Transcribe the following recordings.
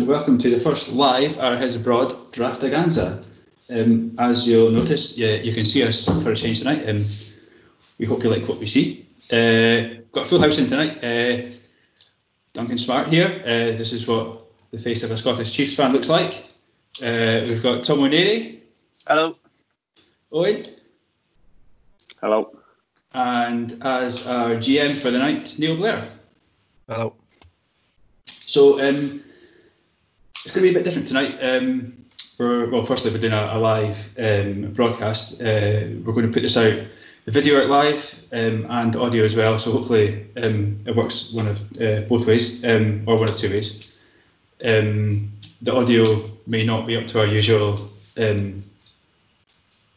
and welcome to the first live Arrowheads Abroad Draftaganza. Um, as you'll notice, yeah, you can see us for a change tonight, and we hope you like what we see. Uh, got a full house in tonight. Uh, Duncan Smart here. Uh, this is what the face of a Scottish Chiefs fan looks like. Uh, we've got Tom O'Neary. Hello. Owen. Hello. And as our GM for the night, Neil Blair. Hello. So um, it's going to be a bit different tonight. Um, we're, well, firstly, we're doing a, a live um, broadcast. Uh, we're going to put this out, the video out live um, and audio as well. So hopefully um, it works one of uh, both ways um, or one of two ways. Um, the audio may not be up to our usual um,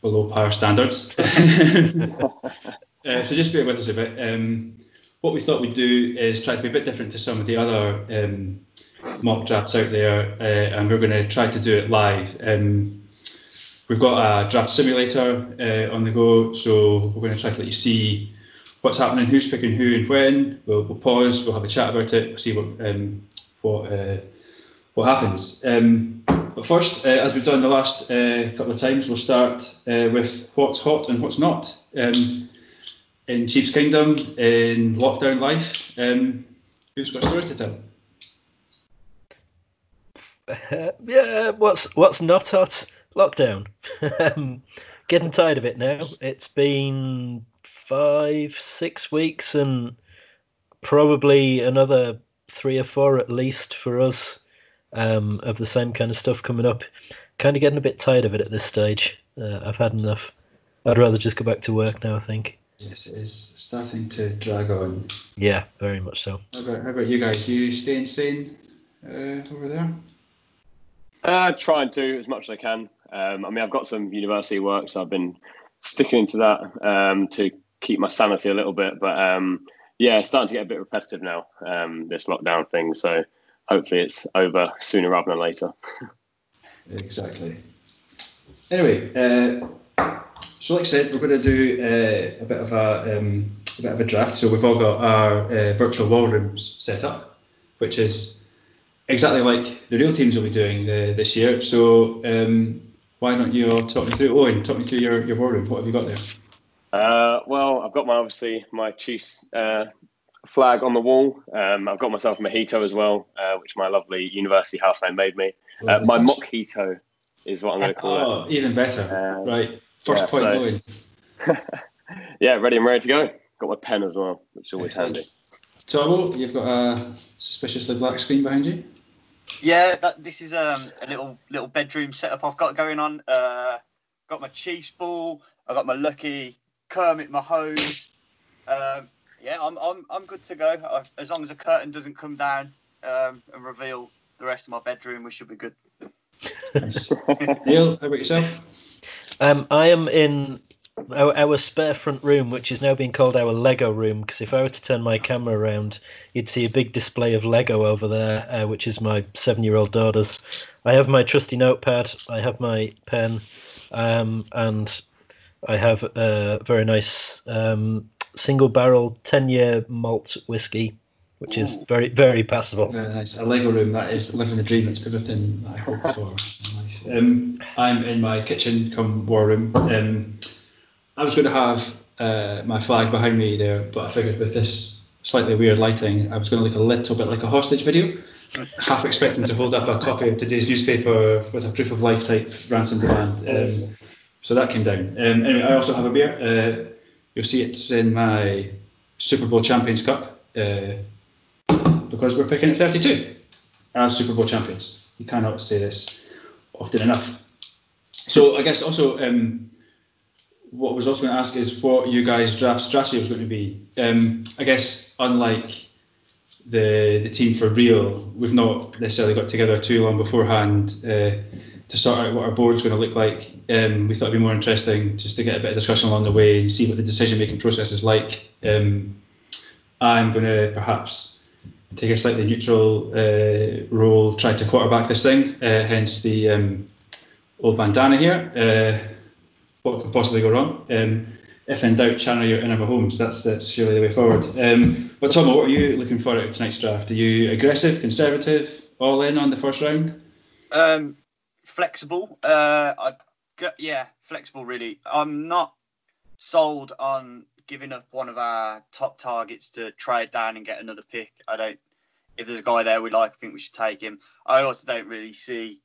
low power standards. uh, so just bear with us a bit. What we thought we'd do is try to be a bit different to some of the other mock drafts out there, uh, and we're going to try to do it live. Um, we've got a draft simulator uh, on the go, so we're going to try to let you see what's happening, who's picking who and when. We'll, we'll pause, we'll have a chat about it, we'll see what um, what uh, what happens. Um, but first, uh, as we've done the last uh, couple of times, we'll start uh, with what's hot and what's not. Um, in Chiefs Kingdom, in lockdown life, um, who's got a story to tell? Uh, yeah, what's what's not hot? Lockdown. um, getting tired of it now. It's been five, six weeks, and probably another three or four at least for us um, of the same kind of stuff coming up. Kind of getting a bit tired of it at this stage. Uh, I've had enough. I'd rather just go back to work now. I think. Yes, it is starting to drag on. Yeah, very much so. How about, how about you guys? You staying sane uh, over there? Uh, trying to do as much as I can. Um, I mean, I've got some university work, so I've been sticking to that um, to keep my sanity a little bit. But um, yeah, starting to get a bit repetitive now. Um, this lockdown thing, so hopefully it's over sooner rather than later. exactly. Anyway, uh, so like I said, we're going to do uh, a bit of a, um, a bit of a draft. So we've all got our uh, virtual wall rooms set up, which is exactly like the real teams will be doing uh, this year. So um, why don't you talk me through? Owen, talk me through your, your wall room. What have you got there? Uh, well, I've got my obviously my Chiefs uh, flag on the wall. Um, I've got myself a mojito as well, uh, which my lovely university housemate made me. Uh, my mojito is what I'm going to call oh, it. Oh, even better. Uh, right, first yeah, point so- Owen. yeah, ready and ready to go. Got my pen as well, which is always handy. Tomo, you've got a suspiciously black screen behind you. Yeah, that, this is um, a little little bedroom setup I've got going on. Uh, got my Chiefs ball. I got my lucky Kermit Mahomes. Um, yeah, I'm, I'm I'm good to go. I, as long as the curtain doesn't come down um, and reveal the rest of my bedroom, we should be good. Neil, how about yourself? Um, I am in our, our spare front room, which is now being called our Lego room, because if I were to turn my camera around, you'd see a big display of Lego over there, uh, which is my seven-year-old daughter's. I have my trusty notepad, I have my pen, um, and I have a very nice um, single-barrel ten-year malt whiskey, which is very very passable. Very nice. A Lego room that is living the dream. It's everything I hope for. Um, I'm in my kitchen, come war room. Um, I was going to have uh, my flag behind me there, but I figured with this slightly weird lighting, I was going to look a little bit like a hostage video. Half expecting to hold up a copy of today's newspaper with a proof of life type ransom demand. Um, so that came down. Um, anyway, I also have a beer. Uh, you'll see it's in my Super Bowl Champions Cup. Uh, because we're picking at 32 as Super Bowl champions. You cannot say this often enough. So I guess also um, what I was also going to ask is what you guys' draft strategy was going to be. Um, I guess unlike the the team for real, we've not necessarily got together too long beforehand uh, to sort out what our board's going to look like. Um, we thought it'd be more interesting just to get a bit of discussion along the way and see what the decision making process is like. Um, I'm going to perhaps take a slightly neutral uh, role, try to quarterback this thing, uh, hence the um, old bandana here. What could possibly go wrong? Um, if in doubt, channel your inner Mahomes. That's that's surely the way forward. Um, but Tom, what are you looking for out of tonight's draft? Are you aggressive, conservative, all in on the first round? Um, flexible. Uh, I yeah, flexible. Really, I'm not sold on giving up one of our top targets to trade down and get another pick. I don't. If there's a guy there we like, I think we should take him. I also don't really see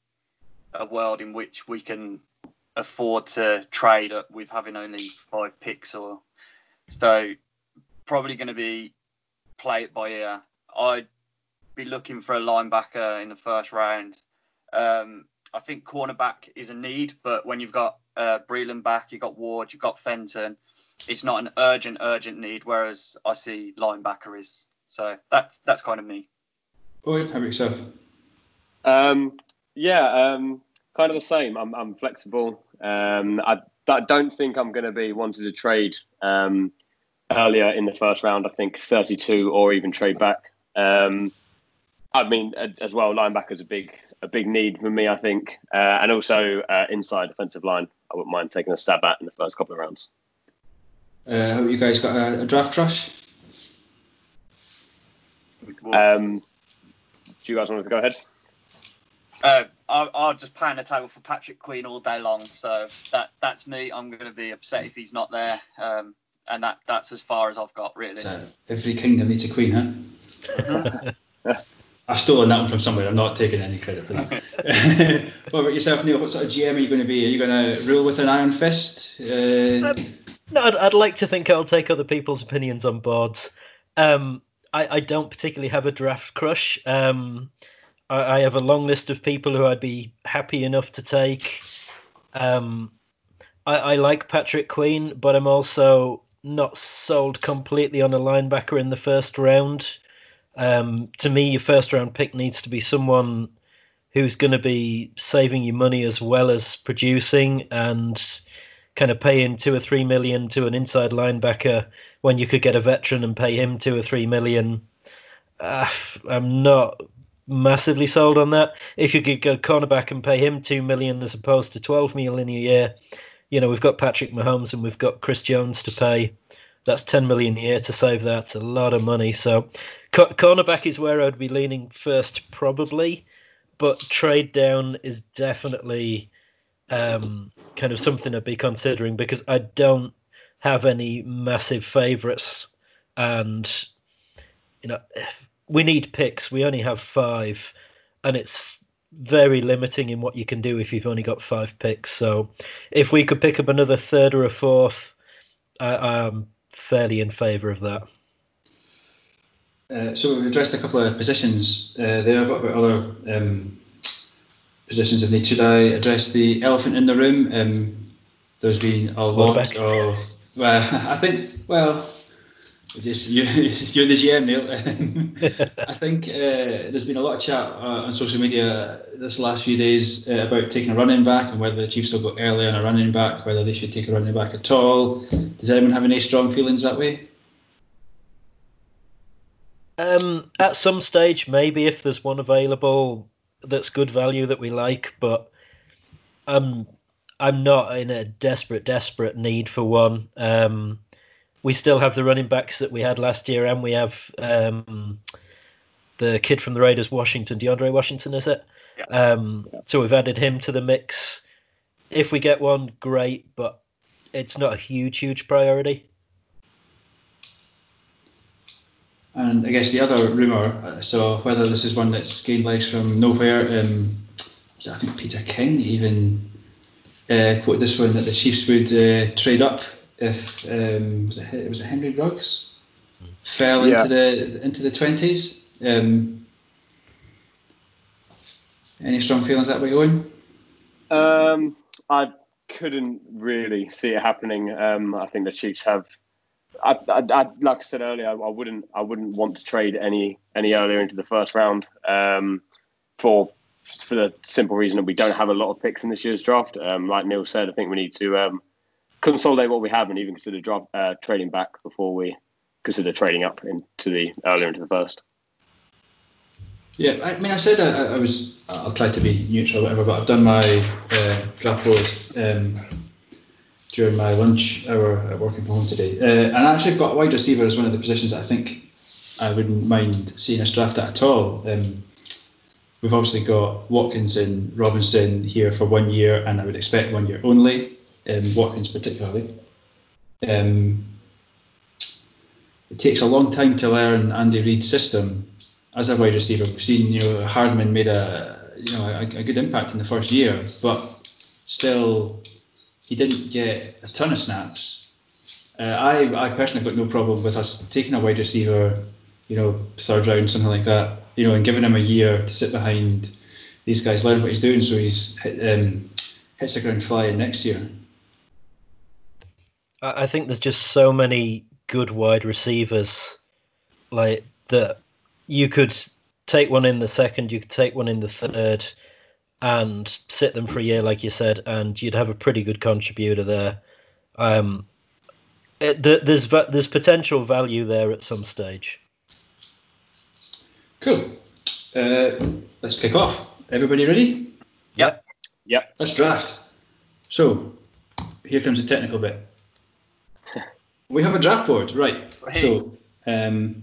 a world in which we can afford to trade up with having only five picks or so. Probably going to be play it by ear. I'd be looking for a linebacker in the first round. Um, I think cornerback is a need, but when you've got uh, Breeland back, you've got Ward, you've got Fenton, it's not an urgent, urgent need. Whereas I see linebacker is. So that's that's kind of me. Boy, how about yourself? Um, yeah, um, kind of the same. I'm, I'm flexible. Um, I, I, don't think I'm going to be wanting to trade um, earlier in the first round. I think 32 or even trade back. Um, I mean, as well, linebacker's a big a big need for me, I think, uh, and also uh, inside defensive line. I wouldn't mind taking a stab at in the first couple of rounds. Uh, hope you guys got a, a draft crush. Um, do you guys want to go ahead? Uh, I'll, I'll, just pound the table for Patrick Queen all day long. So that that's me. I'm going to be upset if he's not there. Um, and that that's as far as I've got really. So every kingdom needs a queen, huh? I've stolen that one from somewhere. I'm not taking any credit for that. what about yourself, Neil? What sort of GM are you going to be? Are you going to rule with an iron fist? Uh... Um, no, I'd, I'd, like to think I'll take other people's opinions on board. Um, I, I, don't particularly have a draft crush. Um, I, I, have a long list of people who I'd be happy enough to take. Um, I, I like Patrick Queen, but I'm also not sold completely on a linebacker in the first round. Um, to me, your first round pick needs to be someone who's going to be saving you money as well as producing and kind of paying two or three million to an inside linebacker when you could get a veteran and pay him two or three million. Uh, I'm not massively sold on that. If you could go cornerback and pay him two million as opposed to twelve million a year, you know we've got Patrick Mahomes and we've got Chris Jones to pay. That's ten million a year to save that. It's a lot of money. So, co- cornerback is where I'd be leaning first, probably, but trade down is definitely um, kind of something I'd be considering because I don't have any massive favourites, and you know we need picks. We only have five, and it's very limiting in what you can do if you've only got five picks. So if we could pick up another third or a fourth, I, I'm fairly in favour of that. Uh, so we've addressed a couple of positions uh, there. What about other um, positions of need. Should I address the elephant in the room? Um, there's been a lot of. Well, I think. Well, just you, you're the GM, Neil. I think uh, there's been a lot of chat uh, on social media this last few days uh, about taking a running back and whether the Chiefs will go early on a running back, whether they should take a running back at all. Does anyone have any strong feelings that way? Um, at some stage, maybe if there's one available, that's good value that we like, but I'm I'm not in a desperate desperate need for one. Um, we still have the running backs that we had last year, and we have um, the kid from the Raiders, Washington, DeAndre Washington, is it? Yeah. Um, yeah. So we've added him to the mix. If we get one, great, but it's not a huge, huge priority. And I guess the other rumour, uh, so whether this is one that's gained legs from nowhere, um, I think Peter King even uh, quoted this one that the Chiefs would uh, trade up if um, was it was it Henry Ruggs fell yeah. into the into the twenties. Um, any strong feelings that way, Owen? Um, I couldn't really see it happening. Um, I think the Chiefs have I, I, I, like I said earlier, I, wouldn't I wouldn't want to trade any any earlier into the first round um, for for the simple reason that we don't have a lot of picks in this year's draft. Um, like Neil said, I think we need to um, consolidate what we have and even consider draft, uh, trading back before we consider trading up into the earlier into the first. Yeah, I mean, I said I, I was I'll try to be neutral, whatever, but I've done my uh. Um, during my lunch hour at working from home today. Uh, and I actually got a wide receiver as one of the positions that I think I wouldn't mind seeing us draft at at all. Um, we've obviously got Watkins and Robinson here for one year, and I would expect one year only. Um, Watkins particularly. Um, it takes a long time to learn Andy Reid's system as a wide receiver. We've seen you know Hardman made a you know a, a good impact in the first year, but still he didn't get a ton of snaps. Uh, I I personally got no problem with us taking a wide receiver, you know, third round something like that, you know, and giving him a year to sit behind these guys, learn what he's doing, so he's um, hits the ground flying next year. I I think there's just so many good wide receivers, like that. You could take one in the second, you could take one in the third, and sit them for a year, like you said, and you'd have a pretty good contributor there. Um, it, th- there's there's potential value there at some stage. Cool. Uh, let's kick off. Everybody ready? Yep. Yep. Let's draft. So, here comes the technical bit. We have a draft board, right? Right. So, um,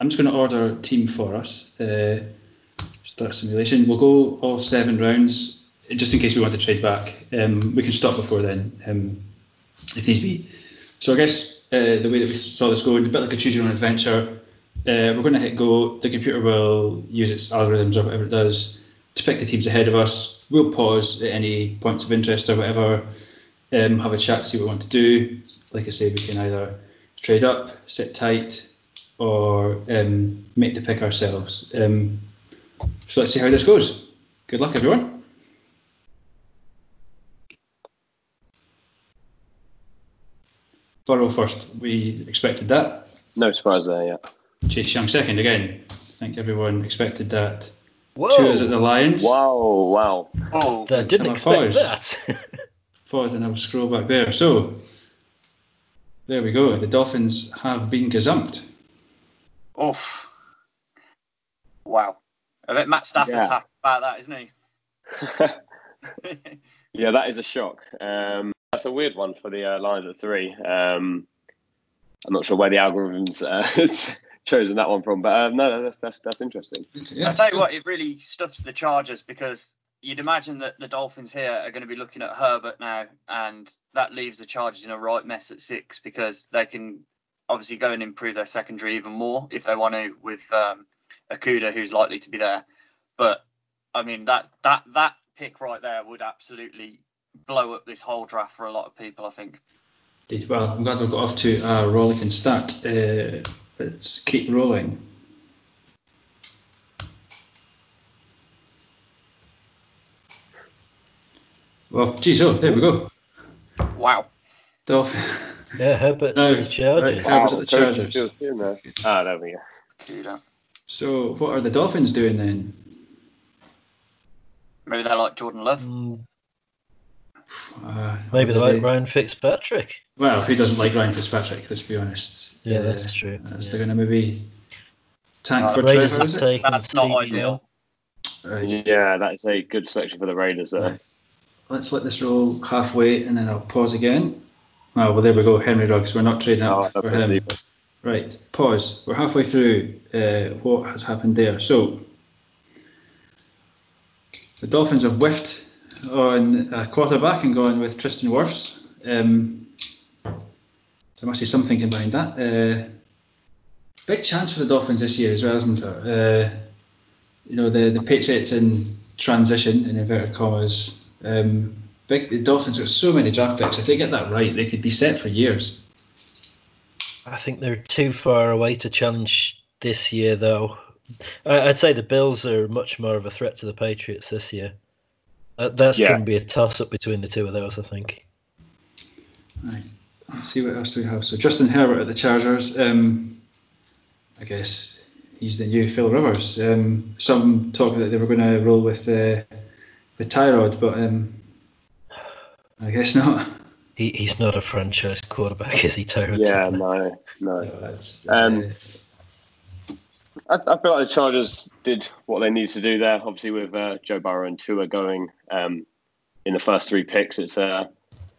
I'm just going to order a team for us. Uh, start simulation. We'll go all seven rounds, just in case we want to trade back. Um, we can stop before then, um, if needs be. So I guess uh, the way that we saw this going, a bit like a choose your own adventure. Uh, we're going to hit go. The computer will use its algorithms or whatever it does to pick the teams ahead of us. We'll pause at any points of interest or whatever, um, have a chat, see what we want to do. Like I say, we can either trade up, sit tight, or um, make the pick ourselves. Um, so let's see how this goes. Good luck, everyone. Burrow first. We expected that. No surprise there, yeah. Chase Young second again. I think everyone expected that. Whoa! Two is at the Lions. Wow, wow. Oh, I didn't Some expect pause. that. Pause and I'll scroll back there. So there we go. The Dolphins have been gazumped. oof. Wow. I bet Matt Stafford's Yeah. happy about that, isn't he? yeah, that is a shock. Um, that's a weird one for the uh, Lions at three. Um, I'm not sure where the algorithms uh, chosen that one from, but um, no, that's that's that's interesting. Yeah. I tell you what, it really stuffs the Chargers because you'd imagine that the Dolphins here are going to be looking at Herbert now, and that leaves the Chargers in a right mess at six because they can obviously go and improve their secondary even more if they want to with um, Okudah, who's likely to be there. But I mean that that that pick right there would absolutely blow up this whole draft for a lot of people. I think. Did- Well, I'm glad we got off to a rollicking start. Uh, let's keep rolling. Well, geez, oh, there we go. Wow. Dolphin. yeah, Herbert No, to the Chargers. right. Herbert's at the Coach Chargers. still sitting there. Ah, there we go. So, what are the Dolphins doing then? Maybe they like Jordan Love. Mm, Uh, maybe they are like Ryan Fitzpatrick. Well, who doesn't like Ryan Fitzpatrick? Let's be honest. Yeah, Uh, that's true. That's Yeah. they're going to maybe tank Uh, for Raiders Trevor, is it? taken That's not ideal. Right. Yeah, that is a good selection for the Raiders there. Right. Let's let this roll halfway, and then I'll pause again. Oh, well, there we go. Henry Ruggs. We're not trading Oh, up that's for him. Right, pause. We're halfway through uh, what has happened there. So, the Dolphins have whiffed on a quarterback and gone with Tristan Wirfs. Um, there must be some thinking behind that. Uh, big chance for the Dolphins this year as well, isn't there? Uh, you know, the, the Patriots in transition, in inverted commas. Um, big, the Dolphins have so many draft picks. If they get that right, they could be set for years. I think they're too far away to challenge this year, though. I- I'd say the Bills are much more of a threat to the Patriots this year. That, that's Yeah. going to be a toss up between the two of those, I think. Right. Let's see what else we have. So Justin Herbert at the Chargers. Um, I guess he's the new Phil Rivers. Um, some talk that they were going to roll with uh, with Tyrod, but um, I guess not. He, he's not a franchise quarterback, is he, Tyrod? Yeah, no, no. No, that's, Um, uh, I, I feel like the Chargers did what they needed to do there. Obviously, with uh, Joe Burrow and Tua going um, in the first three picks, it's uh,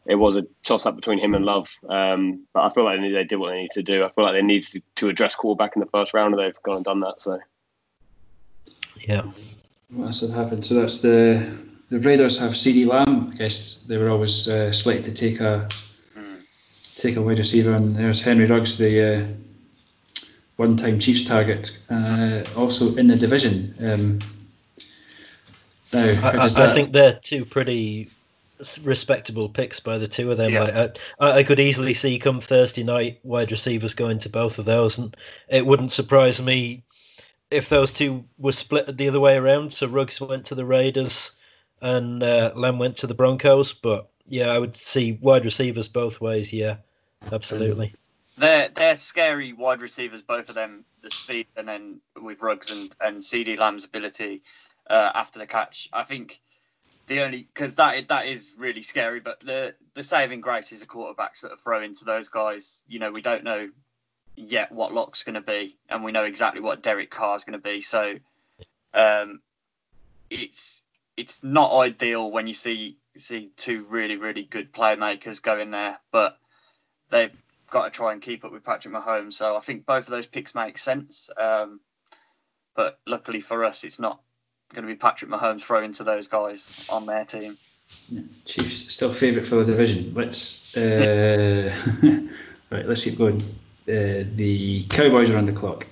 it was a toss up between him and Love. Um, but I feel like they, they did what they needed to do. I feel like they needed to, to address quarterback in the first round, and they've gone and done that. So Yeah. what else have happened? So that's the the Raiders have CeeDee Lamb. I guess they were always uh, slated to take a Hmm. take a wide receiver, and there's Henry Ruggs, the uh, one-time Chiefs target, uh, also in the division. Um, now, I, I, does I think they're two pretty respectable picks by the two of them. Yeah. Like, I, I could easily see come Thursday night wide receivers going to both of those, and it wouldn't surprise me if those two were split the other way around. So Ruggs went to the Raiders and uh, Lamb went to the Broncos. But yeah, I would see wide receivers both ways. Yeah, absolutely. They're they're scary wide receivers, both of them. The speed, and then with Ruggs and and CeeDee Lamb's ability uh, after the catch. I think the only because that that is really scary. But the the saving grace is the quarterbacks that are throwing to those guys. You know, we don't know yet what Lock's going to be, and we know exactly what Derek Carr's going to be. So um, it's it's not ideal when you see see two really really good playmakers go in there, but they've got to try and keep up with Patrick Mahomes. So I think both of those picks make sense. Um, but luckily for us, it's not going to be Patrick Mahomes throwing to those guys on their team. Chiefs still favourite for the division. Let's uh, right. Let's keep going. Uh, the Cowboys are on the clock.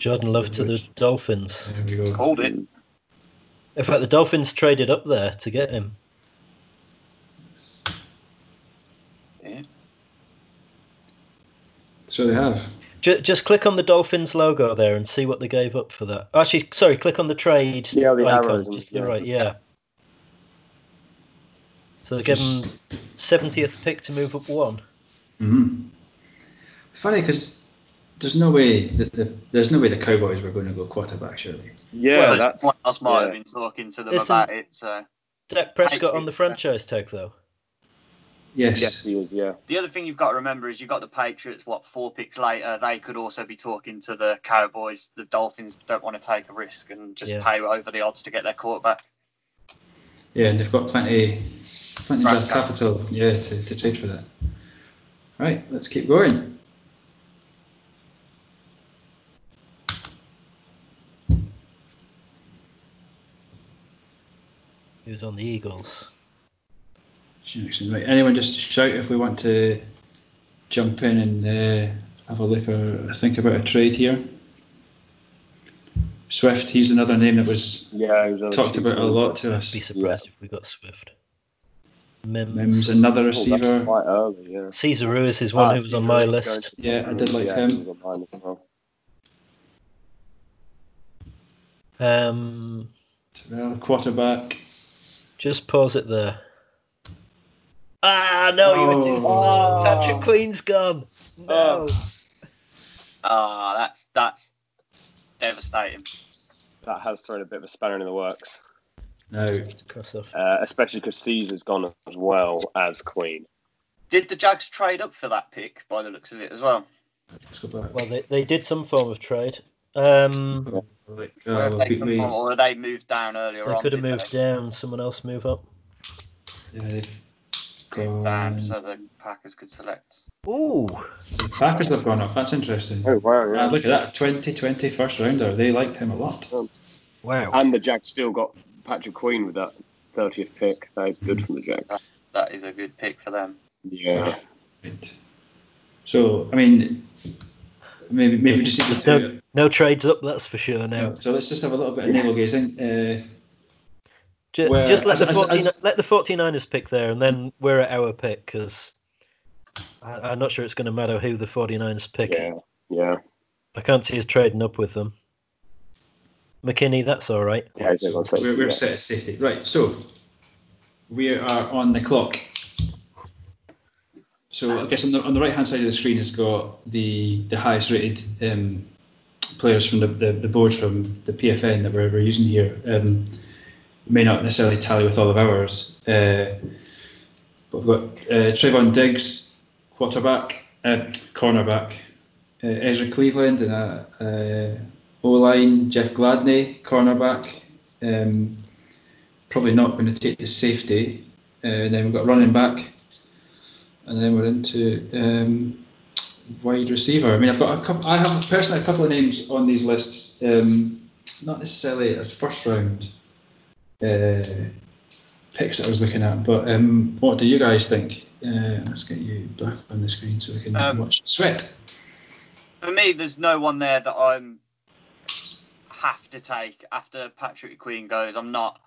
Jordan Love to the Dolphins. Hold we it. In fact, the Dolphins traded up there to get him. Yeah. So they have. Just, just click on the Dolphins logo there and see what they gave up for that. Actually, sorry, click on the trade. Yeah, the arrows and- just yeah. right, yeah. So they give him 70th pick to move up one. hmm Funny because there's no way that the there's no way the Cowboys were going to go quarterback. Surely. Yeah, well, that's someone else might have been talking to them Isn't- about it. So Dak Prescott on the franchise tag though. Yes. yes, he is. Yeah, the other thing you've got to remember is you've got the Patriots. What four picks later, they could also be talking to the Cowboys. The Dolphins don't want to take a risk and just Yeah. pay over the odds to get their quarterback. Yeah, and they've got plenty, plenty of capital. Yeah, to, to trade for that. Right. Let's keep going. He was on the Eagles. Jackson. Right. Anyone just shout if we want to jump in and uh, have a look or think about a trade here. Swift, he's another name that was yeah. Was talked about a lot to us. Be surprised if we got Swift. Mims. Mims, another Oh, receiver. quite early. Yeah. Cesar Ruiz is one Ah, who was Steve on my list. Yeah, I did like yeah, him. he was on mine as well. Um, Terrell, quarterback. Just pause it there. Ah, no, you were too. Oh. Patrick Queen's gone. No. Ah, that's that's devastating. That has thrown a bit of a spanner in the works, Now, Cross off. uh, especially because Cesar's gone as well as Queen. Did the Jags trade up for that pick by the looks of it as well? let's go back. Well, they, they did some form of trade. Um, Like, Where have they we- come we- from, or they moved down earlier they on? could have did moved they? down. Someone else move up. yeah, they've Moved down gone- so the Packers could select. Ooh. the Packers have gone up. That's interesting. Oh wow! Ah, look at that, 2020 first rounder. They liked him a lot. Wow. And the Jags still got Patrick Queen with that 30th pick. That is good from the Jags. That is a good pick for them. Yeah. Right. So, I mean, maybe maybe just need to There's do No trades up, that's for sure now. No, so let's just have a little bit of navel gazing. Uh, Ju- Where- just let as- the as- 49 as- let the 49ers pick there, and then we're at our pick because I'm not sure it's going to matter who the 49ers pick. Yeah. Yeah. I can't see us trading up with them. McKinney, that's all right. Yeah. he's got safety, we're we're yeah. set at safety. Right, so we are on the clock. So I guess on the, on the right hand side of the screen has got the the highest rated um, players from the, the, the board from the PFN that we're, we're using here. Um, may not necessarily tally with all of ours. Uh, but we've got uh, Trevon Diggs, quarterback, uh, cornerback, uh, Ezra Cleveland and a, uh, O line, Jeff Gladney, cornerback. Um, probably not going to take the safety. and then we've got running back, and then we're into um, wide receiver. I mean, I've got a couple. I have personally a couple of names on these lists, um, not necessarily as first round uh, picks that I was looking at, but um, what do you guys think? Uh, let's get you back on the screen so we can Um, watch sweat. For me, there's no one there that I'm have to take after Patrick Queen goes. I'm not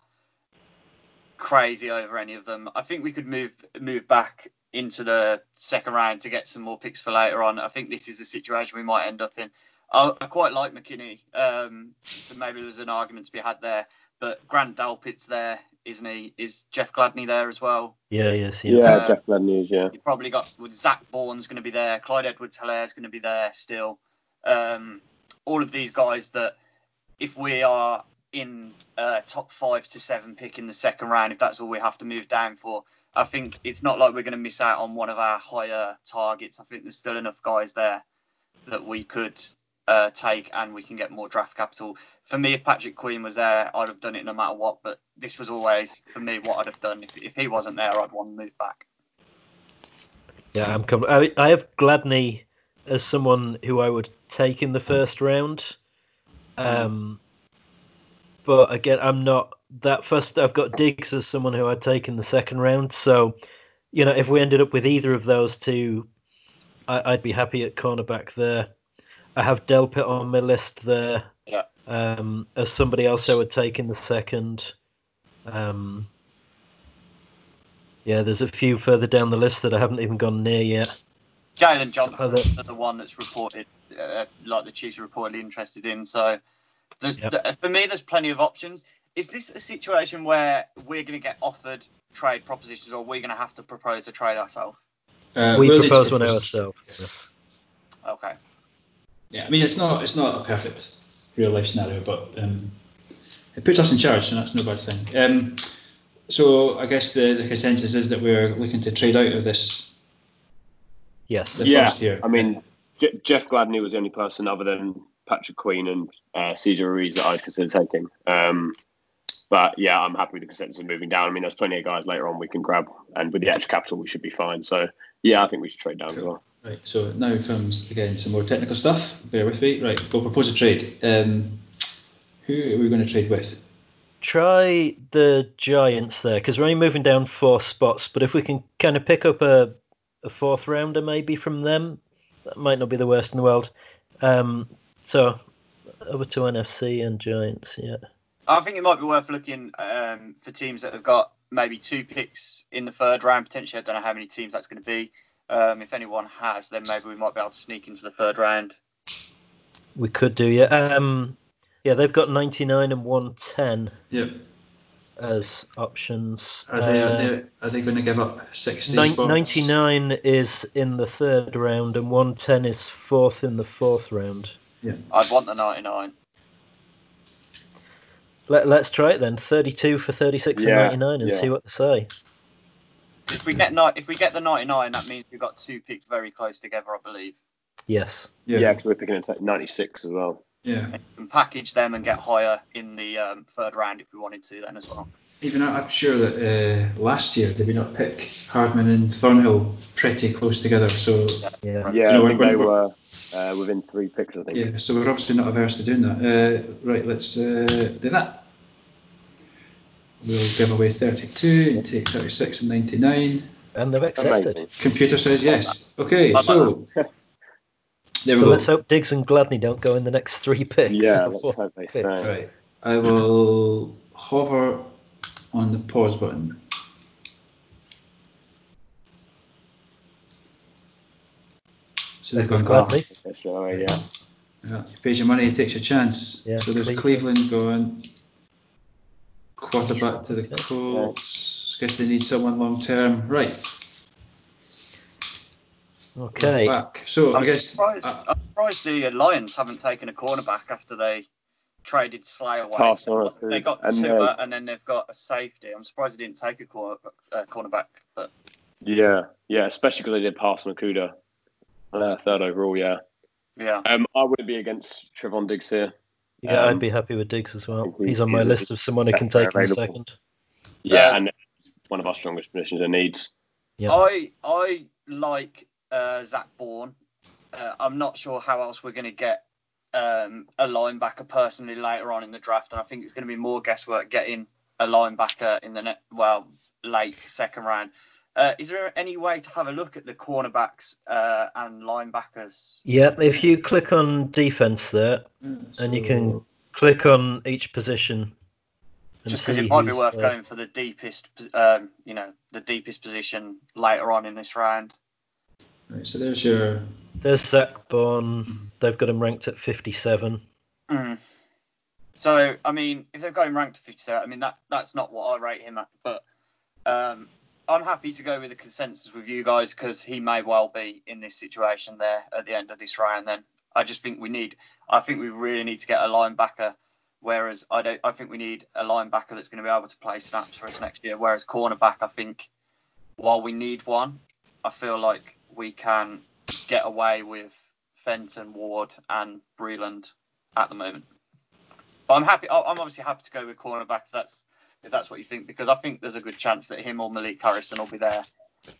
crazy over any of them. I think we could move move back into the second round to get some more picks for later on. I think this is a situation we might end up in. I, I quite like McKinney, um, so maybe there's an argument to be had there. But Grant Delpit's there, isn't he? Is Jeff Gladney there as well? Yeah, yes, yeah. Yeah, Uh, Jeff Gladney is, yeah. You probably got with Zach Baun's going to be there, Clyde Edwards Helaire is going to be there still. Um, all of these guys that, if we are in uh, top five to seven pick in the second round, if that's all we have to move down for, I think it's not like we're going to miss out on one of our higher targets. I think there's still enough guys there that we could uh, take and we can get more draft capital. For me, if Patrick Queen was there, I'd have done it no matter what. But this was always for me what I'd have done. If, if he wasn't there, I'd want to move back. Yeah, I'm. Com- I, I have Gladney as someone who I would take in the first round. Um, but again, I'm not that first. I've got Diggs as someone who I'd take in the second round. So, you know, if we ended up with either of those two, I, I'd be happy at cornerback there. I have Delpit on my list there. Yeah. Um, as somebody else I would take in the second. Um, yeah, there's a few further down the list that I haven't even gone near yet. Jaylon Johnson is the one that's reported, uh, like the Chiefs are reportedly interested in. So, there's Yep. for me, there's plenty of options. Is this a situation where we're going to get offered trade propositions, or we're going to have to propose a trade ourselves? Uh, we we'll need to propose one ourselves. yes. Okay. Yeah, I mean it's not it's not a perfect real life scenario, but um, it puts us in charge, and that's no bad thing. Um, so I guess the, the consensus is that we're looking to trade out of this. Yes. The yeah, first year. I mean, J- Jeff Gladney was the only person other than Patrick Queen and uh, Cesar Ruiz that I'd consider taking. Um, but yeah, I'm happy with the consensus of moving down. I mean, there's plenty of guys later on we can grab, and with the extra capital, we should be fine. So yeah, I think we should trade down as well. Right. So now comes again some more technical stuff. Bear with me. Right. We'll propose a trade. Um, who are we going to trade with? Try the Giants there because we're only moving down four spots. But if we can kind of pick up a, a fourth rounder maybe from them, that might not be the worst in the world. Um, so over to NFC and Giants. Yeah. I think it might be worth looking um, for teams that have got maybe two picks in the third round. Potentially, I don't know how many teams that's going to be. Um, if anyone has, then maybe we might be able to sneak into the third round. We could do, yeah. Um, yeah, they've got 99 and 110 Yep. as options. Are they, Uh, are they, are they going to give up 60 Nin- spots? 99 is in the third round and 110 is fourth in the fourth round. I'd want the 99. Let, let's try it then. 32 for 36 Yeah, and 99 and yeah. see what they say. If we get ni- if we get the 99, that means we've got two picked very close together, I believe. Yes. Yeah, Yeah. because we're picking at 96 as well. Yeah. And package them and get higher in the um, third round if we wanted to then as well. Even I- I'm sure that uh, last year did we not pick Hardman and Thornhill pretty close together? So Yeah. Yeah, You know, I think we're- they we're- were uh, within three picks. I think. yeah, so we're obviously not averse to doing that. Uh, right, let's uh, do that. We'll give away 32 and take 36 and 99. And they've accepted. Computer says yes. Okay, so there we So go. let's hope Diggs and Gladney don't go in the next three picks. Yeah, let's hope they stay. Right, I will hover on the pause button. So they've gone Gladney. off. That's all right, yeah. Yeah, you pays your money, he takes your chance. Yeah, so there's Cleveland. Cleveland going. Quarterback to the Colts. Guess they need someone long term. Right. Okay. Back. So I I'm guess. surprised, uh, I'm surprised the Lions haven't taken a cornerback after they traded Slay away. Pass on it, they got and, Tua uh, and then they've got a safety. I'm surprised they didn't take a corner, uh, cornerback. But Yeah, yeah, especially because they did pass on Okudah. Uh, third overall, yeah. yeah, Um, I would be against Trevon Diggs here. Yeah, Um, I'd be happy with Diggs as well. He's on my he's list of someone who can very take in the available. second. Yeah, Uh, and one of our strongest positions and needs. Yeah. I I like uh, Zach Baun. Uh, I'm not sure how else we're going to get um, a linebacker personally later on in the draft, and I think it's going to be more guesswork getting a linebacker in the net, well late second round. Uh, is there any way to have a look at the cornerbacks uh, and linebackers? Yeah, if you click on defense there, and you can click on each position. and Just because it might be worth uh, going for the deepest, um, you know, the deepest position later on in this round. Right, so there's your. There's Zach Baun. They've got him ranked at 57. Mm. So I mean, if they've got him ranked at 57, I mean that that's not what I rate him at. But um, I'm happy to go with the consensus with you guys because he may well be in this situation there at the end of this round. Then I just think we need, I think we really need to get a linebacker. Whereas I don't, I think we need a linebacker that's going to be able to play snaps for us next year. Whereas cornerback, I think while we need one, I feel like we can get away with Fenton, Ward, and Breeland at the moment. But I'm happy. I'm obviously happy to go with cornerback. That's if that's what you think, because I think there's a good chance that him or Malik Harrison will be there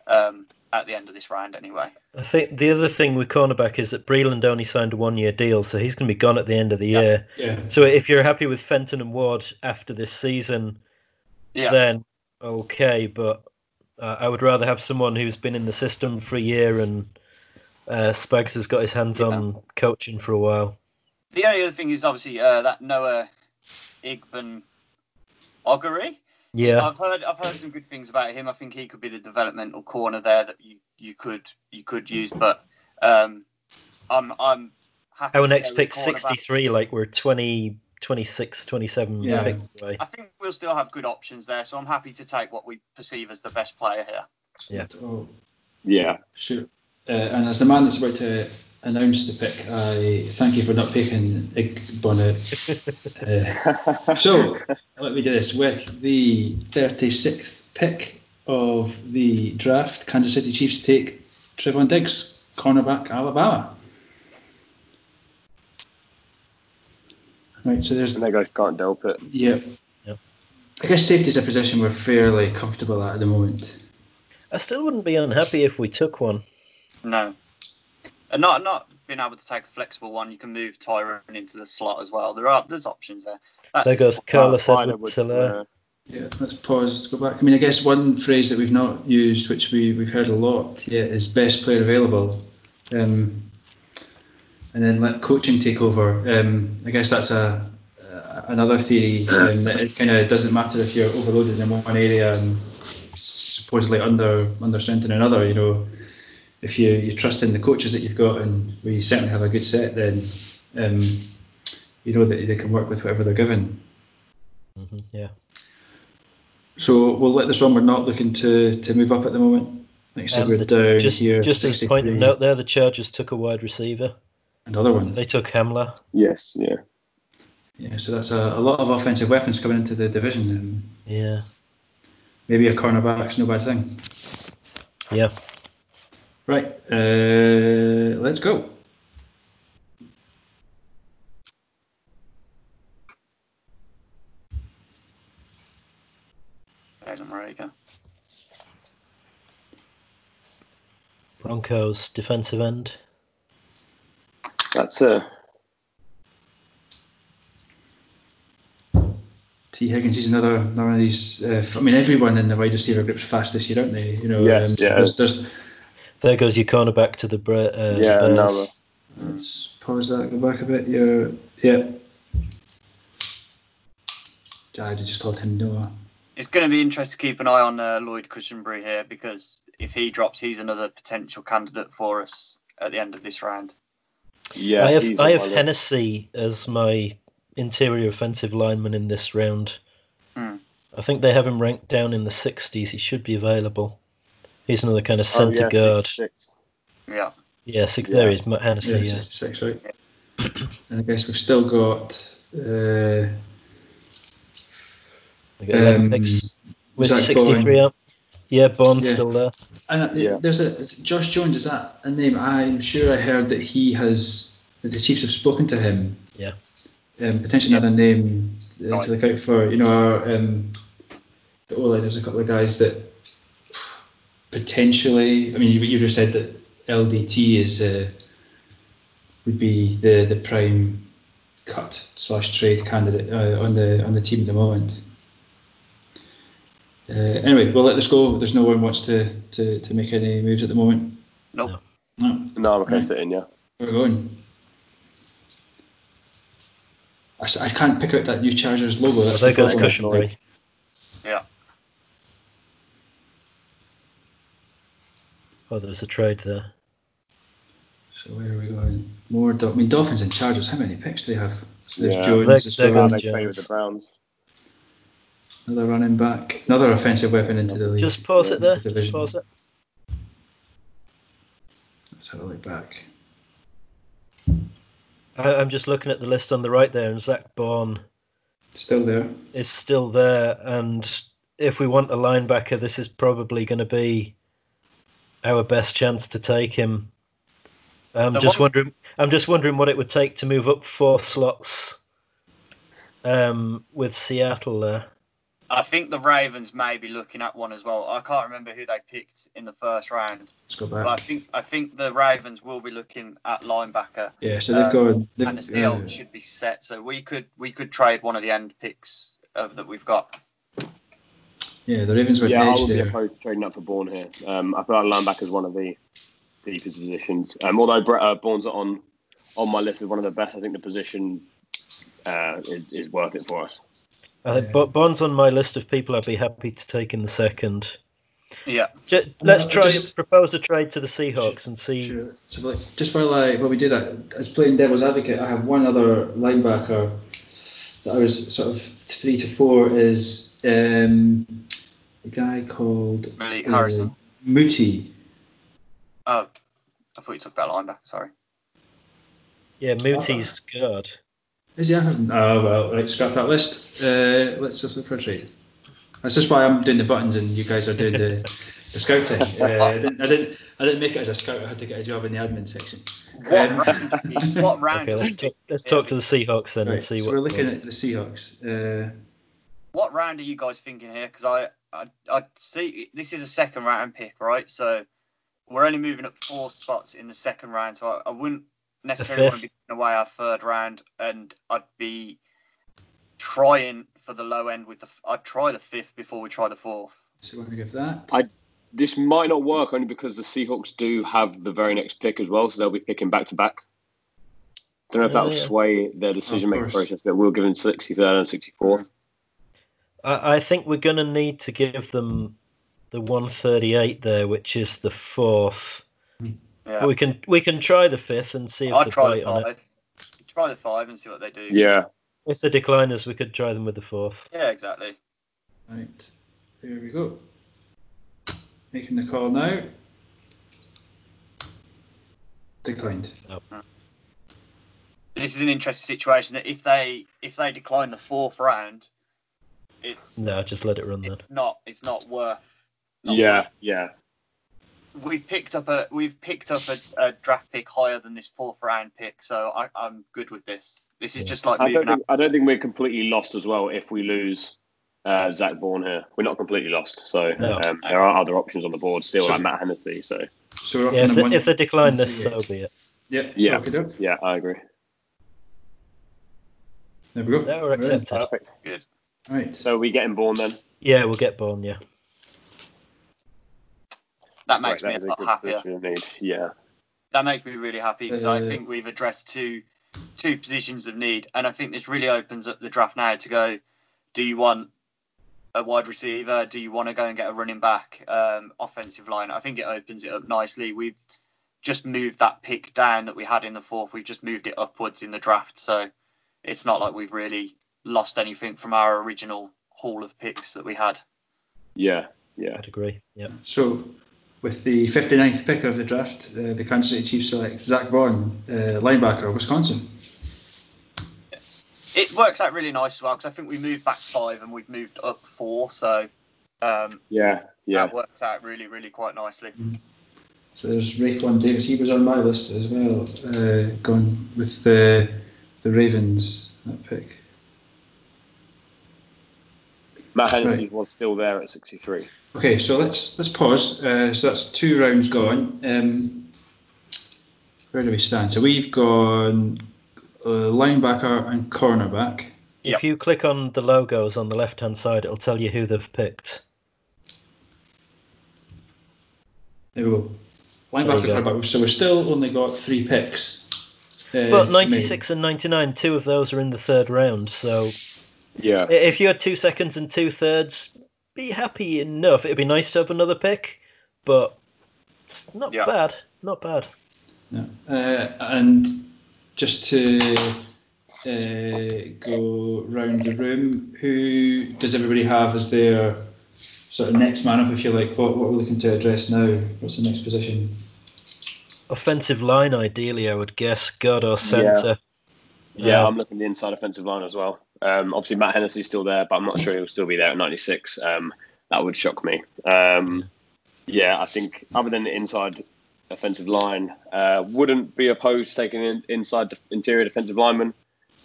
um, at the end of this round anyway. I think the other thing with cornerback is that Breeland only signed a one year deal, so he's going to be gone at the end of the Yeah. year. Yeah. So if you're happy with Fenton and Ward after this season, Yeah. then okay, but uh, I would rather have someone who's been in the system for a year and uh, Spags has got his hands on coaching for a while. The only other thing is obviously uh, that Noah Igben Augury. Yeah, I've heard I've heard some good things about him. I think he could be the developmental corner there that you, you could you could use. But um, I'm I'm happy. our next pick 63, like we're 20, 26, 27 Yeah. picks away. I think we'll still have good options there, so I'm happy to take what we perceive as the best player here. Yeah. Oh, Yeah. sure. Uh, and as the man that's about to announce the pick, I thank you for not picking Igbonnet. Uh, so let me do this with the 36th pick of the draft. Kansas City Chiefs take Trevon Diggs, cornerback, Alabama. Right, so there's and they I can't help it. yeah. Yep. I guess safety is a position we're fairly comfortable at at the moment. I still wouldn't be unhappy if we took one. No. And not not being able to take a flexible one, you can move Tyrann into the slot as well. There are there's options there. That's There goes Carlos Fine, Edwards uh, Yeah, let's pause. To go back. I mean, I guess one phrase that we've not used, which we we've heard a lot yet, is best player available, um, and then let coaching take over. Um, I guess that's a uh, another theory um, that it kind of doesn't matter if you're overloaded in one area and supposedly under under strength in another. You know, if you you trust in the coaches that you've got, and we certainly have a good set, then um, you know that they can work with whatever they're given. hmm yeah. So we'll let this one. We're not looking to, to move up at the moment. Like I said, Um, we're the- down just here. just as a point of note there, the Chargers took a wide receiver. Another one. They took Hamler. yes, yeah. Yeah, so that's a, a lot of offensive weapons coming into the division. Yeah. maybe a cornerback's no bad thing. Yeah. Right, uh, let's go. Adam Rager. Broncos defensive end. That's uh, Tee Higgins, he's another another one of these. Uh, f- I mean, everyone in the wide receiver group's fast this year, aren't they? You know, Yes, um, yeah. There's, there's, There goes your cornerback to the Bre- uh, yeah, another. let's pause that. Go back a bit. You're, yeah. I just called him Noah. It's going to be interesting to keep an eye on uh, Lloyd Cushenberry here because if he drops, he's another potential candidate for us at the end of this round. Yeah, I have I have. Hennessy as my interior offensive lineman in this round. Hmm. I think they have him ranked down in the 60s. He should be available. He's another kind of Oh, centre yeah, guard. six, six. Yeah. Yeah, six. Yeah. There he is, Matt Hennessy. Yeah, Yeah, 66, right? and I guess we've still got uh, got um, picks. With Zach 63 Baun. up. Yeah, Baun's Yeah. still there. And uh, Yeah. there's a Josh Jones. Is that a name? I'm sure I heard that he has that the Chiefs have spoken to him. Yeah. Um, potentially another name uh, to look out for. You know, our, um, the O line, there's a couple of guys that potentially. I mean, you, you just said that LDT is uh, would be the the prime cut slash trade candidate uh, on the on the team at the moment. Uh, anyway, we'll let this go. There's no one wants to, to, to make any moves at the moment. Nope. No, No, I'm okay Right. sitting, yeah. we're going. I, s- I can't pick out that new Chargers logo. Well, That's there the goes problem. Cushenberry. Yeah. Oh, there's a trade there. So where are we going? More. Dol- I mean, Dolphins and Chargers. How many picks do they have? So there's Yeah. Jones, They're- as they're going they play with the Browns. another running back, another offensive weapon into the league. Just pause it there. Division. Just pause it. Let's have a look back. I, I'm just looking at the list on the right there, and Zach Baun Still there. is still there. And if we want a linebacker, this is probably going to be our best chance to take him. I'm The just one- wondering. I'm just wondering what it would take to move up four slots um, with Seattle there. I think the Ravens may be looking at one as well. I can't remember who they picked in the first round, Let's go but I think I think the Ravens will be looking at linebacker, Yeah, so they've um, gone. They've, and the deal uh, should be set. So we could we could trade one of the end picks uh, that we've got. Yeah, the Ravens were Yeah, I edge would be there. opposed to trading up for Baun here. Um, I feel like linebacker is one of the deepest positions. Um, although Brett, uh, Baun's on on my list as one of the best, I think the position uh, is, is worth it for us. I think Bo- Bond's on my list of people I'd be happy to take in the second. Yeah, Ju- let's try just- propose a trade to the Seahawks and see. Sure. So like, just while I while we do that, as playing devil's advocate, I have one other linebacker that I was sort of three to four is um, a guy called Malik uh, Harrison. Muti. Oh, I thought you talked about linebacker. Sorry. Yeah, Muti's good. Is he? Oh well, right, scrap that list. Uh, let's just look for a trade. That's just why I'm doing the buttons and you guys are doing the, the scouting. Uh, I, didn't, I didn't. I didn't make it as a scout. I had to get a job in the admin section. What Um, round? What round? Okay, let's talk, let's talk to the Seahawks then Right, and see so what. we're looking at the Seahawks. Uh, what round are you guys thinking here? Because I, I, I see this is a second round pick, right? So we're only moving up four spots in the second round. So I, I wouldn't necessarily want to be fifth. giving away our third round, and I'd be trying for the low end with the. I'd try the fifth before we try the fourth. so we're gonna give that. I- This might not work only because the Seahawks do have the very next pick as well, so they'll be picking back to back. Don't know if that'll Yeah. sway their decision making process, but we'll give them 63rd and 64th. I, I think we're going to need to give them the 138 there, which is the fourth. Yeah, We can we can try the fifth and see if I'd try the bite on it. five. Try the five and see what they do. Yeah. If the decliners, we could try them with the fourth. Yeah, exactly. Right, there we go. Making the call now. Declined. Oh. This is an interesting situation that if they if they decline the fourth round, it's No, just let it run then. it's not it's not worth. not Yeah, yeah. We've picked up a we've picked up a, a draft pick higher than this fourth round pick, so I, I'm good with this. This is Yeah. just like I moving don't, think, I don't think we're completely lost as well if we lose uh, Zach Baun here. We're not completely lost, so No. um, there are other options on the board still, like Matt Hennessy. So So we're Yeah, if them they, if they decline this, so be it. Yeah, Yeah. okey doke. yeah, I agree. There we go. No, we're Right. accepted. Perfect. Right. So are we getting Baun then? Yeah, we'll get Baun. Yeah. that makes Right, me that a lot happier. position of need. Yeah. That makes me really happy because I Uh, think we've addressed two two positions of need, and I think this really opens up the draft now to go. Do you want a wide receiver? Do you want to go and get a running back, um, offensive line? I think it opens it up nicely. We've just moved that pick down that we had in the fourth. We've just moved it upwards in the draft, so it's not like we've really lost anything from our original haul of picks that we had. Yeah. Yeah. I'd agree. Yeah. So, with the 59th pick of the draft, uh, the Kansas City Chiefs select Zach Baun, uh, linebacker, Wisconsin. It works out really nice as well because I think we moved back five and we've moved up four, so um, Yeah. Yeah. that works out really, really quite nicely. So there's Raekwon Davis. He was on my list as well. Uh, gone with the the Ravens that pick. Matt Hennessy Right. was still there at 63. Okay, so let's let's pause. Uh, so that's two rounds gone. Um, where do we stand? So we've gone uh, linebacker and cornerback. Yep. If you click on the logos on the left hand side, it'll tell you who they've picked. There we go. There Linebacker, we go. cornerback. So we've still only got three picks. Uh, But to 96 and 99, two of those are in the third round. So Yeah. if you had two seconds and two thirds, be happy enough. It'd be nice to have another pick, but it's not Yeah. bad. Not bad. make. No. Uh, and just to uh, go round the room, who does everybody have as their sort of next man up, if you like? What, what are we looking to address now? What's the next position? Offensive line, ideally, I would guess. God or centre. Yeah, Um, I'm looking at the inside offensive line as well. Um, obviously, Matt Hennessy's still there, but I'm not sure he'll still be there at 96. Um, that would shock me. Um, yeah, I think other than the inside offensive line, uh, wouldn't be opposed to taking in inside def- interior defensive lineman.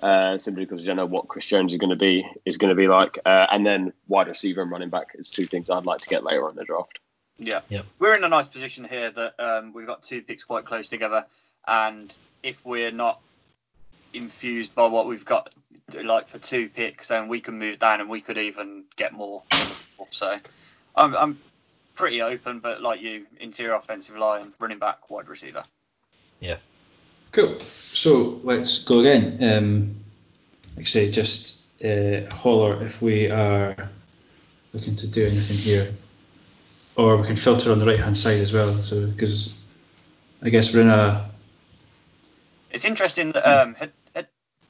Uh, simply because we don't know what Chris Jones is going to be is going to be like, uh, and then wide receiver and running back is two things I'd like to get later on in the draft. Yeah. Yep. We're in a nice position here that um, we've got two picks quite close together, and if we're not infused by what we've got, like for two picks, then we can move down and we could even get more. So, I'm, I'm pretty open, but like you, interior offensive line, running back, wide receiver. Yeah. Cool. So let's go again. Um, like I say, just uh, holler if we are looking to do anything here, or we can filter on the right hand side as well. So because I guess we're in a It's interesting that um, had, had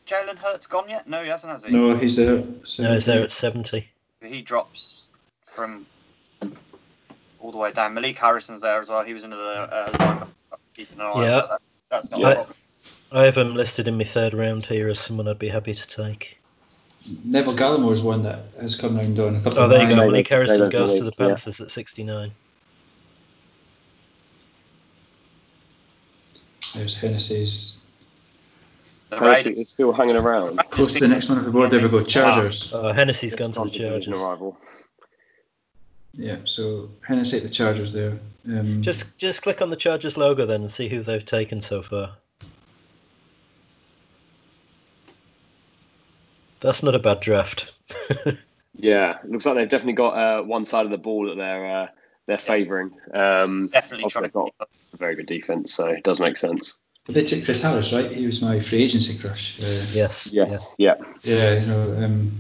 Jalen Hurts gone yet? No, he hasn't, has he? no, he's there. So No, it's there at 70. He drops from all the way down. Malik Harrison's there as well. He was another uh, linebacker. Keeping an eye Yeah. that, that's not Yeah. a problem. I have him listed in my third round here as someone I'd be happy to take. Neville Gallimore is one that has come round on a couple Oh, of there you go. Malik- Malik Harrison Malik, goes to the yeah. Panthers at 69. There's Hennessy's. The Hennessy Raiders, is still hanging around. Close to the next one off the board. There we go. Chargers. Oh, Hennessy's It's gone to the Chargers. Arrival. Yeah. So Hennessy at the Chargers there. Um, Just just click on the Chargers logo then and see who they've taken so far. That's not a bad draft. Yeah, looks like they've definitely got uh, one side of the ball that they're uh, they're favouring. Um, definitely obviously trying to got a very good defense, so it does make sense. But they took Chris Harris, right? He was my free agency crush. Uh, yes. Yes, yeah. Yeah, you know, um,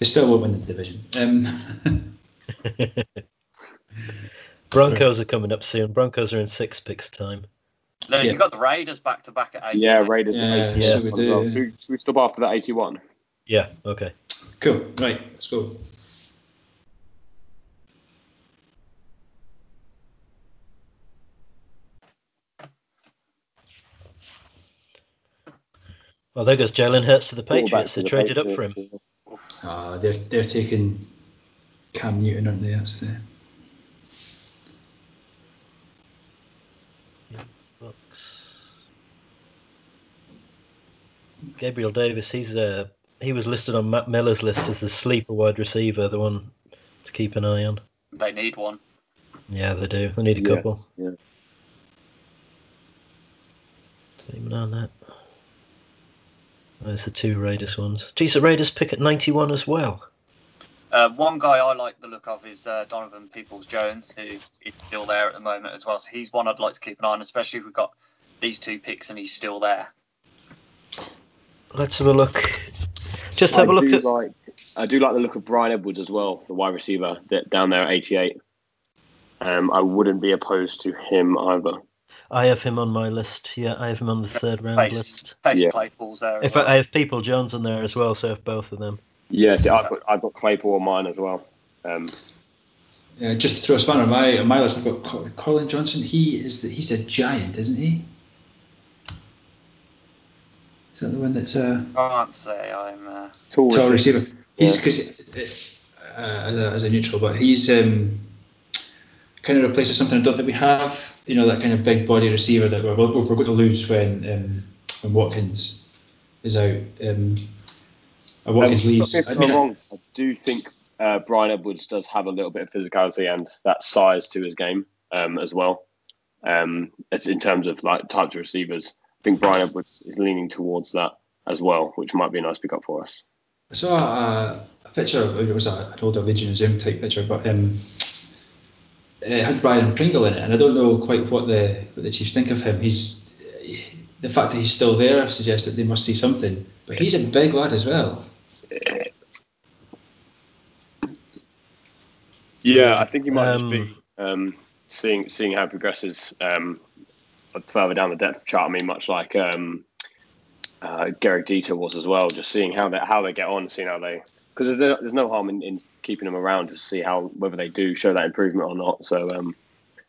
they still won't win the division. Um. Broncos are coming up soon. Broncos are in six picks time. No, Yeah. You've got the Raiders back to back at eight. Yeah, Raiders Yeah, at 81. yeah, so we do, well. yeah. Should, we- should we stop after that 81? Yeah. Okay. cool. Right, let's go. Well, there goes Jalen Hurts to the Patriots. to They the traded up for him. Patriots, yeah. Ah, they're they're taking Cam Newton, aren't they? That's the Gabriel Davis. He's uh, he was listed on Matt Miller's list as the sleeper wide receiver, the one to keep an eye on. They need one. Yeah, they do. They need a Yes, couple. yeah. Keep an eye on that. There's the two Raiders ones. Geez, the Raiders pick at 91 as well. Uh, one guy I like the look of is uh, Donovan Peoples Jones, who is still there at the moment as well. So he's one I'd like to keep an eye on, especially if we've got these two picks and he's still there. Let's have a look. Just have I a look at. like I do like the look of Bryan Edwards as well, the wide receiver that down there at 88. Um, I wouldn't be opposed to him either. I have him on my list. Yeah, I have him on the third round Pace, list. Pace Yeah. Claypool's there. As If well. I, I have People Jones on there as well, so I have both of them. Yes, I've got I've got Claypool on mine as well. Um, Yeah, just to throw a spanner on my on my list, I've got Collin Johnson. He is the, he's a giant, isn't he? Is that the one that's a I can't say I'm. Uh, tall tall receiver. receiver? He's Yeah. because uh, as, a, as a neutral, but he's um, kind of replaces something I don't think we have. You know that kind of big body receiver that we're, we're going to lose when um, when Watkins is out. Um, Watkins Um, leaves. I mean, wrong, I do think uh, Bryan Edwards does have a little bit of physicality and that size to his game um, as well. Um, as in terms of like types of receivers, I think Bryan Edwards is leaning towards that as well, which might be a nice pickup for us. I saw a, a picture. It was a, an older Legion of Zoom type picture, but um, it had Byron Pringle in it, and I don't know quite what the what the Chiefs think of him. He's the fact that he's still there suggests that they must see something. But he's a big lad as well. Yeah, I think he might just Um, be um, seeing seeing how it progresses um, further down the depth chart. I mean, much like um, uh, Gehrig Dieter was as well, just seeing how they how they get on, seeing how they because there's no, there's no harm in, in keeping them around to see how whether they do show that improvement or not. So um,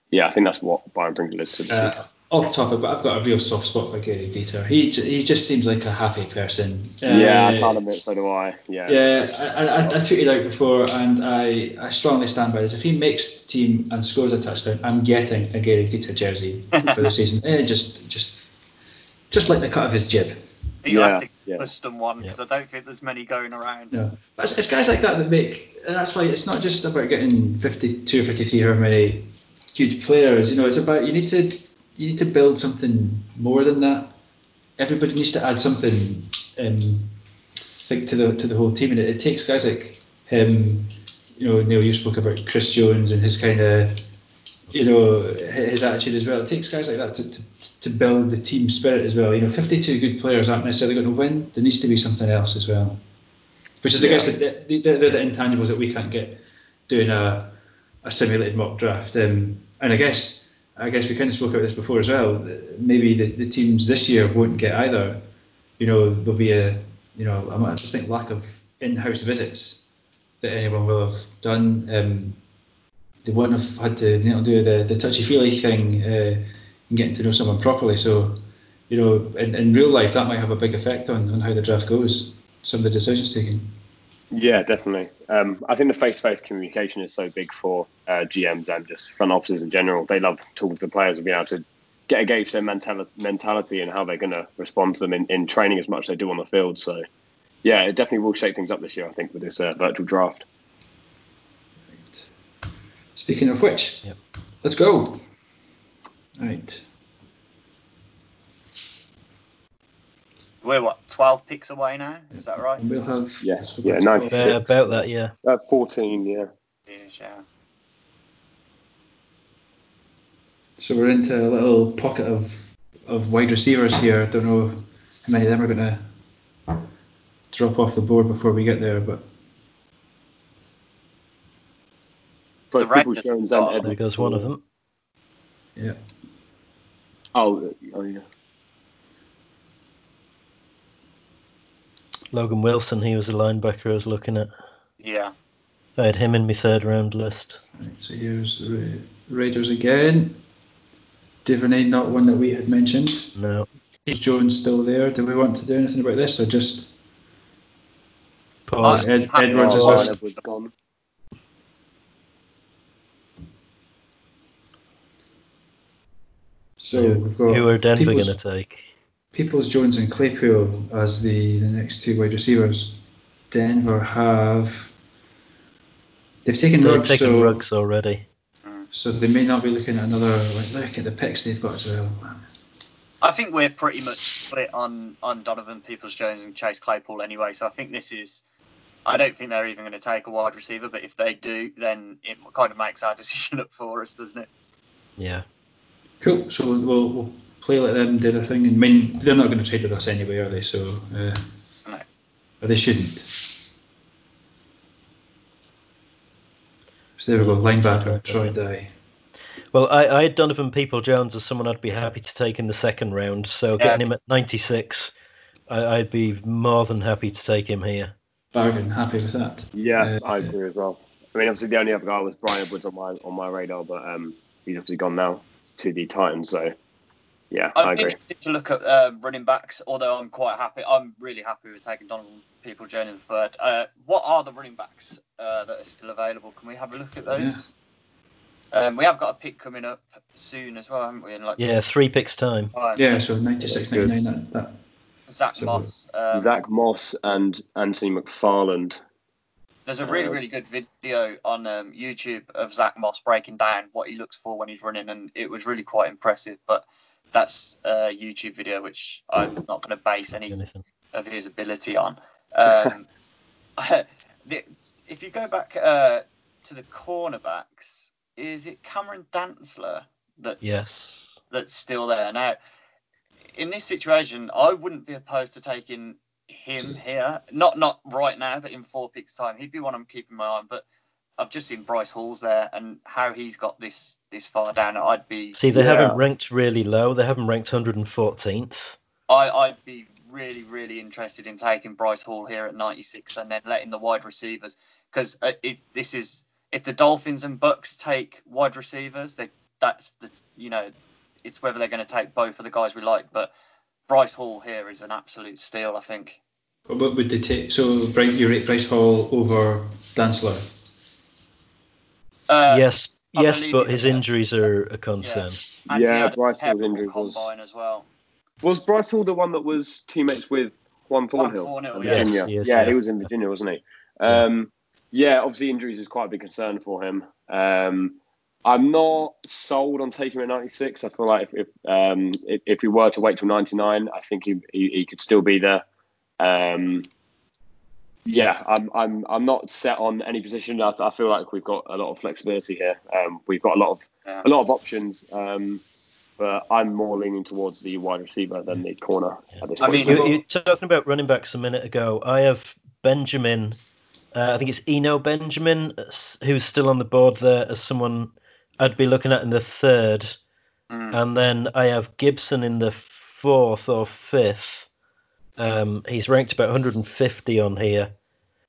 yeah, I think that's what Byron Pringle is to the Uh, off topic, but I've got a real soft spot for Gehrig Dieter. He he just seems like a happy person. yeah, I Uh, can't admit so do I. Yeah, Yeah, I, I, I tweeted out before, and I, I strongly stand by this. If he makes the team and scores a touchdown, I'm getting a Gehrig Dieter jersey for the season. Eh, just, just, just like the cut of his jib. You Yeah, have to yeah. custom one because I don't think there's many going around. No, it's, it's guys like that that make, and that's why it's not just about getting 52 or 53, however many good players. You know, it's about you need to you need to build something more than that. Everybody needs to add something, um, I think, to the to the whole team, and it, it takes guys like him. You know, Neil, you spoke about Chris Jones and his kind of, you know, his attitude as well. It takes guys like that to, to, to build the team spirit as well. You know, 52 good players aren't necessarily going to win. There needs to be something else as well. Which is, I guess, the, the, the, the intangibles that we can't get doing a, a simulated mock draft. Um, and I guess, I guess we kind of spoke about this before as well. Maybe the, the teams this year won't get either. You know, there'll be a, you know, I just think lack of in-house visits that anyone will have done. Um, they wouldn't have had to, you know, do the, the touchy-feely thing uh, and getting to know someone properly. So, you know, in, in real life, that might have a big effect on, on how the draft goes. Some of the decisions taken. Yeah, definitely. Um, I think the face-to-face communication is so big for uh, GMs and just front offices in general. They love talking to the players and being able to get a gauge their mentali- mentality and how they're going to respond to them in, in training as much as they do on the field. So, yeah, it definitely will shake things up this year. I think with this uh, virtual draft. Speaking of which, Yep. let's go. Right. We're what, 12 picks away now? Is that right? And we'll have. Yes, yeah, 96. twelve. Uh, about that, yeah. Uh, 14, yeah. Yeah, yeah. So we're into a little pocket of, of wide receivers here. I don't know how many of them are going to drop off the board before we get there, but Both The Peoples Jones oh, and there Edwards. There goes one of them. yeah. Oh, oh yeah. Logan Wilson, he was a linebacker I was looking at. Yeah. I had him in my third round list. Right, so here's the Ra- Raiders again. Duvernay, not one that we had mentioned. No. Is Jones still there? Do we want to do anything about this or just Pause. Ed, Edwards is last? Edwards gone. So we've got Who are Denver Peoples- going to take? Peoples, Jones, and Claypool as the, the next two wide receivers. Denver have. They've taken They've Ruggs, taken so, Ruggs already. so they may not be looking at another. Like, look at the picks they've got as well. I think we're pretty much split on, on Donovan Peoples Jones and Chase Claypool anyway. So I think this is. I don't think they're even going to take a wide receiver, but if they do, then it kind of makes our decision up for us, doesn't it? Yeah. Cool. So we'll, we'll play let them do their thing. And I mean, they're not going to trade with us anyway, are they? So. Uh, No. Or they shouldn't. So there we go. Linebacker, Troy Dye. Well, I, I had Donovan People Jones as someone I'd be happy to take in the second round. So Yeah. getting him at 96, I, I'd be more than happy to take him here. Bargain. Happy with that. Yeah, Uh, I agree as well. I mean, obviously the only other guy was Bryan Edwards on my on my radar, but um, he's obviously gone now to the Titans. So yeah, I I'm agree. interested to look at uh, running backs, although I'm quite happy. I'm really happy with taking Donald People Jones in the third. Uh, what are the running backs uh, that are still available? Can we have a look at those? Um, we have got a pick coming up soon as well, haven't we? In like Yeah, three picks time. time. Yeah, so 96, 99, that, that Zach So- Moss. Um, Zach Moss and Anthony McFarland. There's a really, Uh, really good video on um, YouTube of Zach Moss breaking down what he looks for when he's running, and it was really quite impressive. But that's a YouTube video which I'm not going to base any of his ability on. Um, the, if you go back uh, to the cornerbacks, is it Cameron Dantzler that's Yes. that's still there now? In this situation, I wouldn't be opposed to taking him here. Not not right now, but in four picks time, he'd be one I'm keeping my eye on. But I've just seen Bryce Hall's there, and how he's got this this far down, I'd be See, they Yeah. haven't ranked really low. They haven't ranked 114th. I, I'd be really, really interested in taking Bryce Hall here at 96 and then letting the wide receivers because uh, this is if the Dolphins and Bucks take wide receivers, they, that's the you know it's whether they're going to take both of the guys we like. But Bryce Hall here is an absolute steal, I think. What would they take? So, Bright, you rate Bryce Hall over Dantzler. Uh, yes, I yes, but his injuries are a concern. and he Yeah, had Bryce Hall's terrible injury was- as well. Was Bryce Hall the one that was teammates with Juan Thornhill? Thornhill, in yeah. Virginia. Yes, he yeah, yeah. he was in Virginia, wasn't he? Um, yeah, obviously injuries is quite a big concern for him. Um, I'm not sold on taking him at 96. I feel like if if, um, if, if we were to wait till 99, I think he, he, he could still be there. Um, yeah, I'm, I'm I'm not set on any position. I, I feel like we've got a lot of flexibility here. Um, we've got a lot of a lot of options. Um, but I'm more leaning towards the wide receiver than the corner at this I point. mean- You, you were talking about running backs a minute ago. I have Benjamin. Uh, I think it's Eno Benjamin, uh, who's still on the board there as someone I'd be looking at in the third. Mm. And then I have Gibson in the fourth or fifth. Um, he's ranked about 150 on here.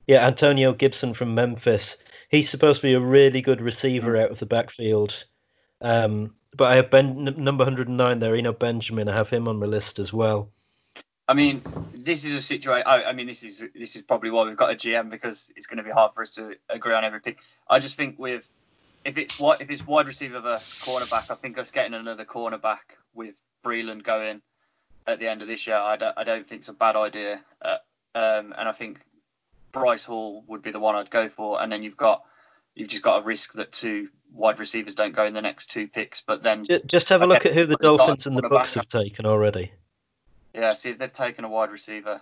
Yeah, Antonio Gibson from Memphis. He's supposed to be a really good receiver out of the backfield. Um, but I have ben, n- number 109 there, Eno Benjamin. I have him on my list as well. I mean, this is a situation. I, I mean, this is this is probably why we've got a GM because it's going to be hard for us to agree on every pick. I just think with if it's wi- if it's wide receiver versus cornerback, I think us getting another cornerback with Breeland going at the end of this year, I don't, I don't think it's a bad idea. Uh, um, and I think Bryce Hall would be the one I'd go for. And then you've got you've just got a risk that two wide receivers don't go in the next two picks. But then Ju- Just have a look at who the but they've got a Dolphins and the. Bucks have taken already. yeah, see if they've taken a wide receiver.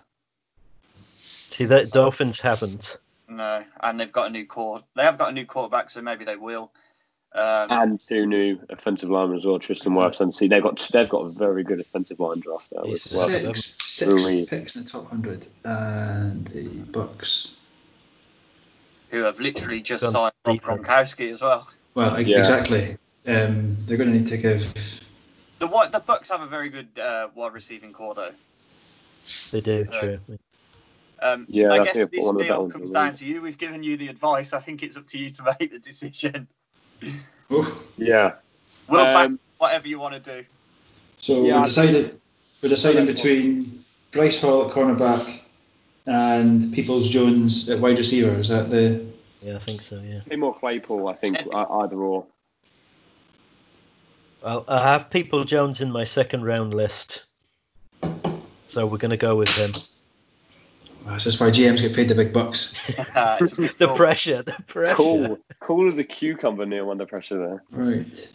See, the Dolphins haven't. No, and they've got a new core. They have got a new quarterback, so maybe they will. Um, and two new offensive linemen as well, Tristan Wirfs and see they've got they've got a very good offensive line draft there with He's Wirfs. sick. Six, six Really? picks in the top hundred, and the Bucks. who have literally just Gone signed Rob. Gronkowski as well. Well, Yeah. exactly. Um, they're going to need to give. The wi- the Bucks have a very good uh, wide receiving core though. They do, No. True. Um, Yeah, I I guess this one of the better deal comes down league. to you. We've given you the advice. I think it's up to you to make the decision. Yeah, We'll back Um, whatever you want to do. so Yeah, we're deciding. We're deciding between Bryce Hall at cornerback and Peoples Jones at wide receiver. Is that the? Yeah, I think so, yeah. Tim or Claypool, I think uh, either or. Well, I have People Jones in my second round list. So we're going to go with him. Uh, well, That's just why GMs get paid the big bucks. The cool. pressure, the pressure. Cool, cool as a cucumber, Neil, under pressure there. Right.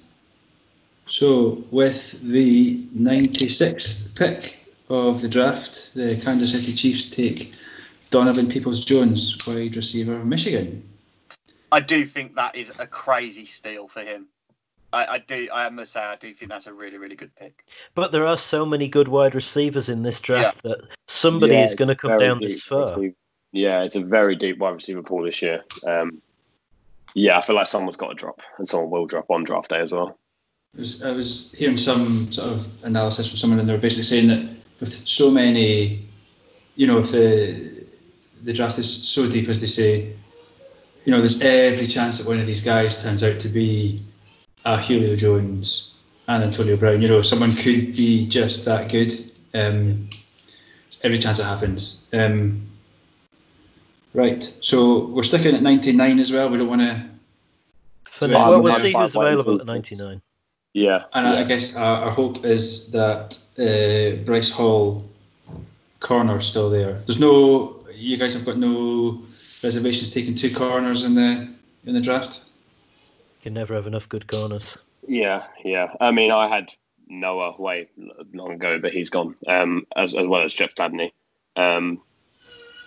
So with the 96th pick of the draft, the Kansas City Chiefs take Donovan Peoples-Jones, wide receiver, of Michigan. I do think that is a crazy steal for him. I, I do. I must say, I do think that's a really, really good pick. But there are so many good wide receivers in this draft that somebody Yeah, is going to come down deep this far. receiver- Yeah, it's a very deep wide receiver pool this year. Um, yeah, I feel like someone's got to drop, and someone will drop on draft day as well. I was, I was hearing some sort of analysis from someone, and they were basically saying that with so many, you know, if the the draft is so deep, as they say, you know, there's every chance that one of these guys turns out to be a Julio Jones and Antonio Brown. You know, someone could be just that good. Um, every chance it happens. Um, right. So we're sticking at 99 as well. We don't want to. For, Yeah, what I'm receivers five available at 99? Yeah, And I- I guess our, our hope is that uh, Bryce Hall corner still there. There's no. You guys have got no reservations taking two corners in the in the draft. You can never have enough good corners. Yeah, yeah. I mean, I had Noah way long ago, but he's gone. Um, as as well as Jeff Gladney. Um,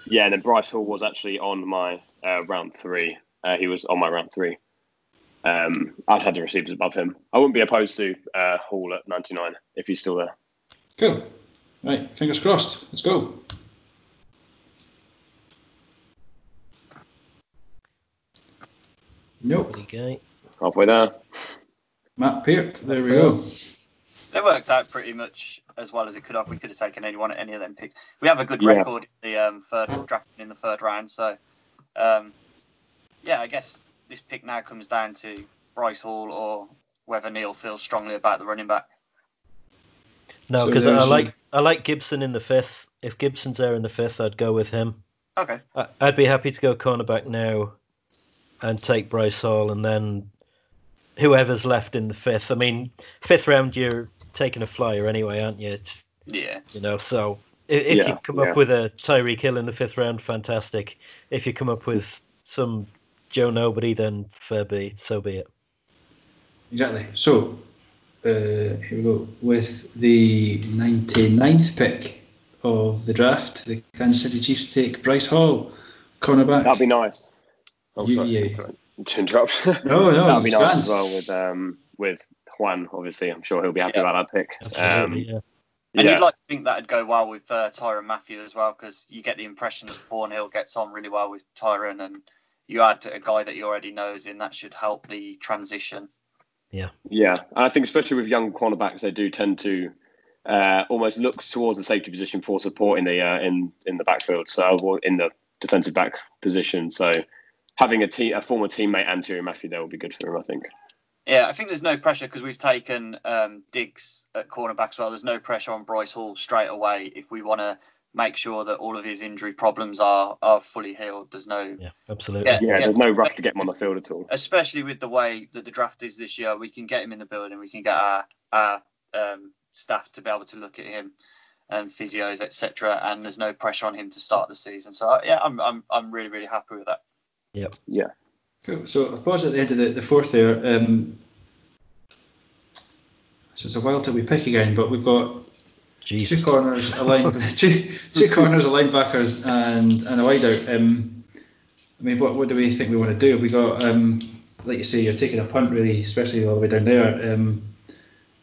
yeah, and then Bryce Hall was actually on my uh, round three. Uh, he was on my round three. Um, I'd had the receivers above him. I wouldn't be opposed to uh, Hall at 99 if he's still there. Cool. Right, fingers crossed. Let's go. Nope. There you go. Halfway there. Matt Peart. There we go. It worked out pretty much as well as it could have. We could have taken anyone at any of them picks. We have a good Yeah. record in the um, third drafting in the third round, so um, yeah, I guess this pick now comes down to Bryce Hall or whether Neil feels strongly about the running back. No, So because I there's a- like I like Gibson in the fifth. If Gibson's there in the fifth, I'd go with him. Okay. I- I'd be happy to go cornerback now and take Bryce Hall, and then whoever's left in the fifth. I mean, fifth round, you're taking a flyer anyway, aren't you? It's, Yeah. you know, so i- if Yeah, you come yeah. up with a Tyreek Hill in the fifth round, fantastic. If you come up with some Joe Nobody, then fair be, so be it. Exactly. So, uh, here we go. With the 99th pick of the draft, the Kansas City Chiefs take Bryce Hall, cornerback. That'd be nice. Oh, You- sorry, yeah. sorry to interrupt. No, no, That'd be nice grand. as well with um with Juan. Obviously, I'm sure he'll be happy Yeah. about that pick. Um, yeah. And yeah, you'd like to think that'd go well with uh, Tyrann Mathieu as well, because you get the impression that Thornhill gets on really well with Tyrann, and you add a guy that you already knows in, that should help the transition. yeah. Yeah, and I think especially with young cornerbacks, they do tend to uh, almost look towards the safety position for support in the uh, in in the backfield, so in the defensive back position. So having a te- a former teammate Antonio Matthew there will be good for him, I think. Yeah, I think there's no pressure because we've taken um, Diggs at cornerback as well. There's no pressure on Bryce Hall straight away if we want to make sure that all of his injury problems are are fully healed. There's no, Yeah, absolutely. Yeah. Yeah, there's no rush to get him on the field at all. especially with the way that the draft is this year, we can get him in the building. We can get our our um, staff to be able to look at him and physios, etc. And there's no pressure on him to start the season. So yeah, I'm I'm I'm really really happy with that. Yeah, Cool. So I pause at the end of the, the fourth there. Um, so it's a while till we pick again, but we've got Jesus. two corners, a line, two two corners, a linebackers, and and a wideout. Um, I mean, what what do we think we want to do? Have we got, um, like you say, you're taking a punt really, especially all the way down there. Um,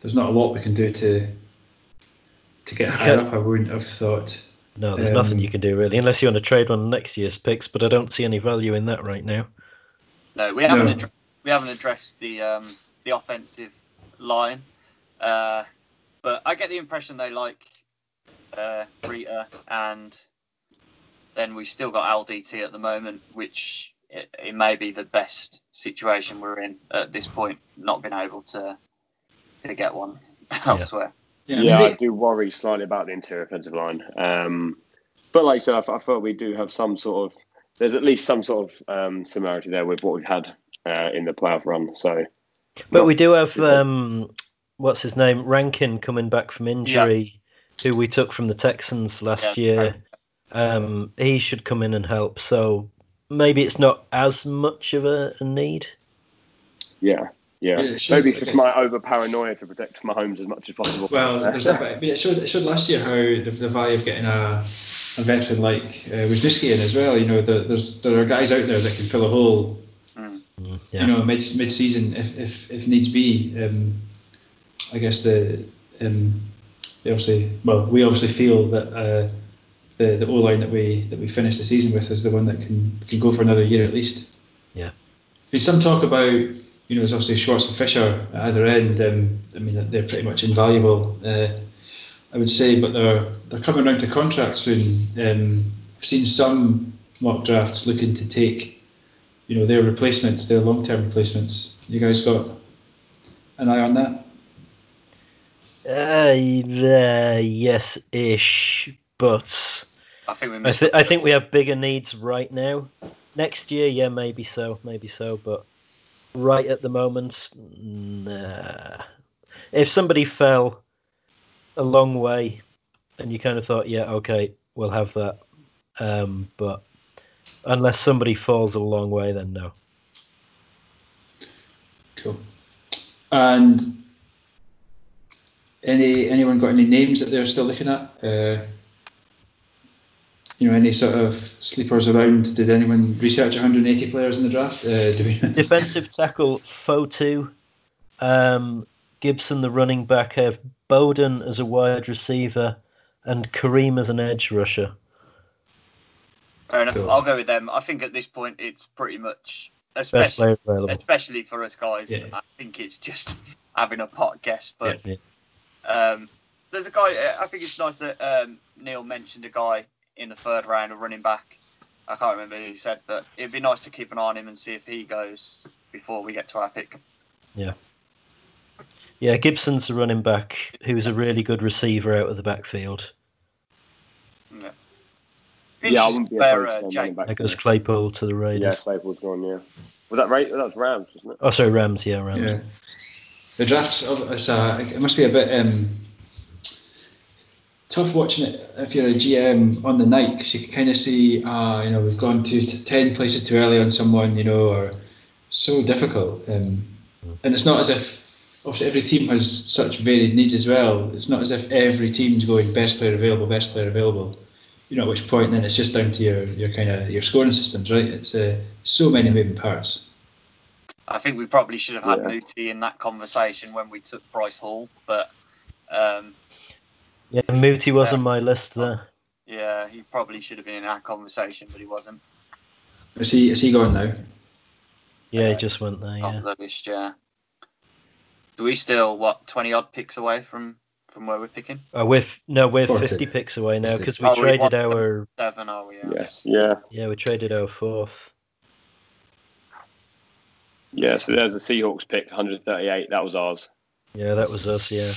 there's not a lot we can do to to get higher up. I wouldn't have thought. No, there's Um, nothing you can do really, unless you want to trade one of next year's picks. But I don't see any value in that right now. No, we haven't No. addre- we haven't addressed the um, the offensive line, uh, but I get the impression they like uh, Reiter, and then we've still got LDT at the moment, which it, it may be the best situation we're in at this point, not being able to to get one elsewhere. Yeah, I yeah, I do worry slightly about the interior offensive line. Um, but like I said, I felt we do have some sort of. There's at least some sort of um, similarity there with what we've had uh, in the playoff run. So, But we do have um, what's his name, Rankin coming back from injury, who we took from the Texans last Yeah, year. Um, he should come in and help. So maybe it's not as much of a, a need. yeah, yeah. Yeah, Maybe it's just guess. my over paranoia to protect Mahomes as much as possible. Well, there's that bit. But it showed, it showed last year how the, the value of getting a, a veteran like uh, Wisniewski in as well. You know, the, there's there are guys out there that can fill a hole. Mm. Mm, yeah. You know, mid mid season if, if, if needs be. Um, I guess the um, they obviously well we obviously feel that uh, the the O line that we that we finish the season with is the one that can can go for another year at least. Yeah. There's some talk about you know there's obviously Schwartz and Fisher at either end. Um, I mean they're pretty much invaluable. Uh, I would say, but they're they're coming around to contract soon. Um, I've seen some mock drafts looking to take, you know, their replacements, their long-term replacements. You guys got an eye on that? Uh, uh, yes, ish. But I think we I, th- I think we have bigger needs right now. Next year, yeah, maybe so, maybe so. But right at the moment, nah. If somebody fell a long way, and you kind of thought, yeah, okay, we'll have that. Um, but unless somebody falls a long way, then no. Cool. And any anyone got any names that they're still looking at? Uh, you know, any sort of sleepers around? Did anyone research 180 players in the draft? Uh, we? Defensive tackle Fotu, um, Gibson the running back, have Bowden as a wide receiver, and Kareem as an edge rusher. Fair enough. Cool. I'll go with them. I think at this point it's pretty much, Best especially player available. especially for us guys. Yeah. I think it's just having a pot guess. But Yeah. um, there's a guy. uh, I think it's nice that um, Neil mentioned a guy in the third round, a running back. I can't remember who he said, but it'd be nice to keep an eye on him and see if he goes before we get to our pick. Yeah, Yeah, Gibson's a running back who's a really good receiver out of the backfield. Yeah, Yeah, I wouldn't be Where, opposed uh, Jake- back. There goes Claypool to the Yeah, Raiders. Claypool's gone. Yeah. Was that right? That was Rams, wasn't it? Oh, sorry, Rams. Yeah, Rams. Yeah. The drafts, of- it's it must be a bit um, tough watching it if you're a GM on the night because you can kind of see, ah, you know, we've gone to 10 places too early on someone, you know, or so difficult. Um, and it's not as if, obviously, every team has such varied needs as well. It's not as if every team's going best player available, best player available. You know, at which point then it's just down to your, your kind of your scoring systems, right? It's uh, so many moving parts. I think we probably should have had Yeah. Muti in that conversation when we took Bryce Hall, but um, Yeah, Muti was Yeah. on my list there. yeah, he probably should have been in that conversation, but he wasn't. Is he, is he gone now? Yeah, he Uh, just went there. Top Yeah. of the list, yeah. Do we still what twenty odd picks away from from where we're picking? Oh, we're no, we're 40. 50 picks away now because we Oh, traded want- our Seven, are we? Yeah. Yes. Yeah. yeah we traded our fourth. Yeah. So there's the Seahawks pick, 138. That was ours. Yeah, that was us. Yeah,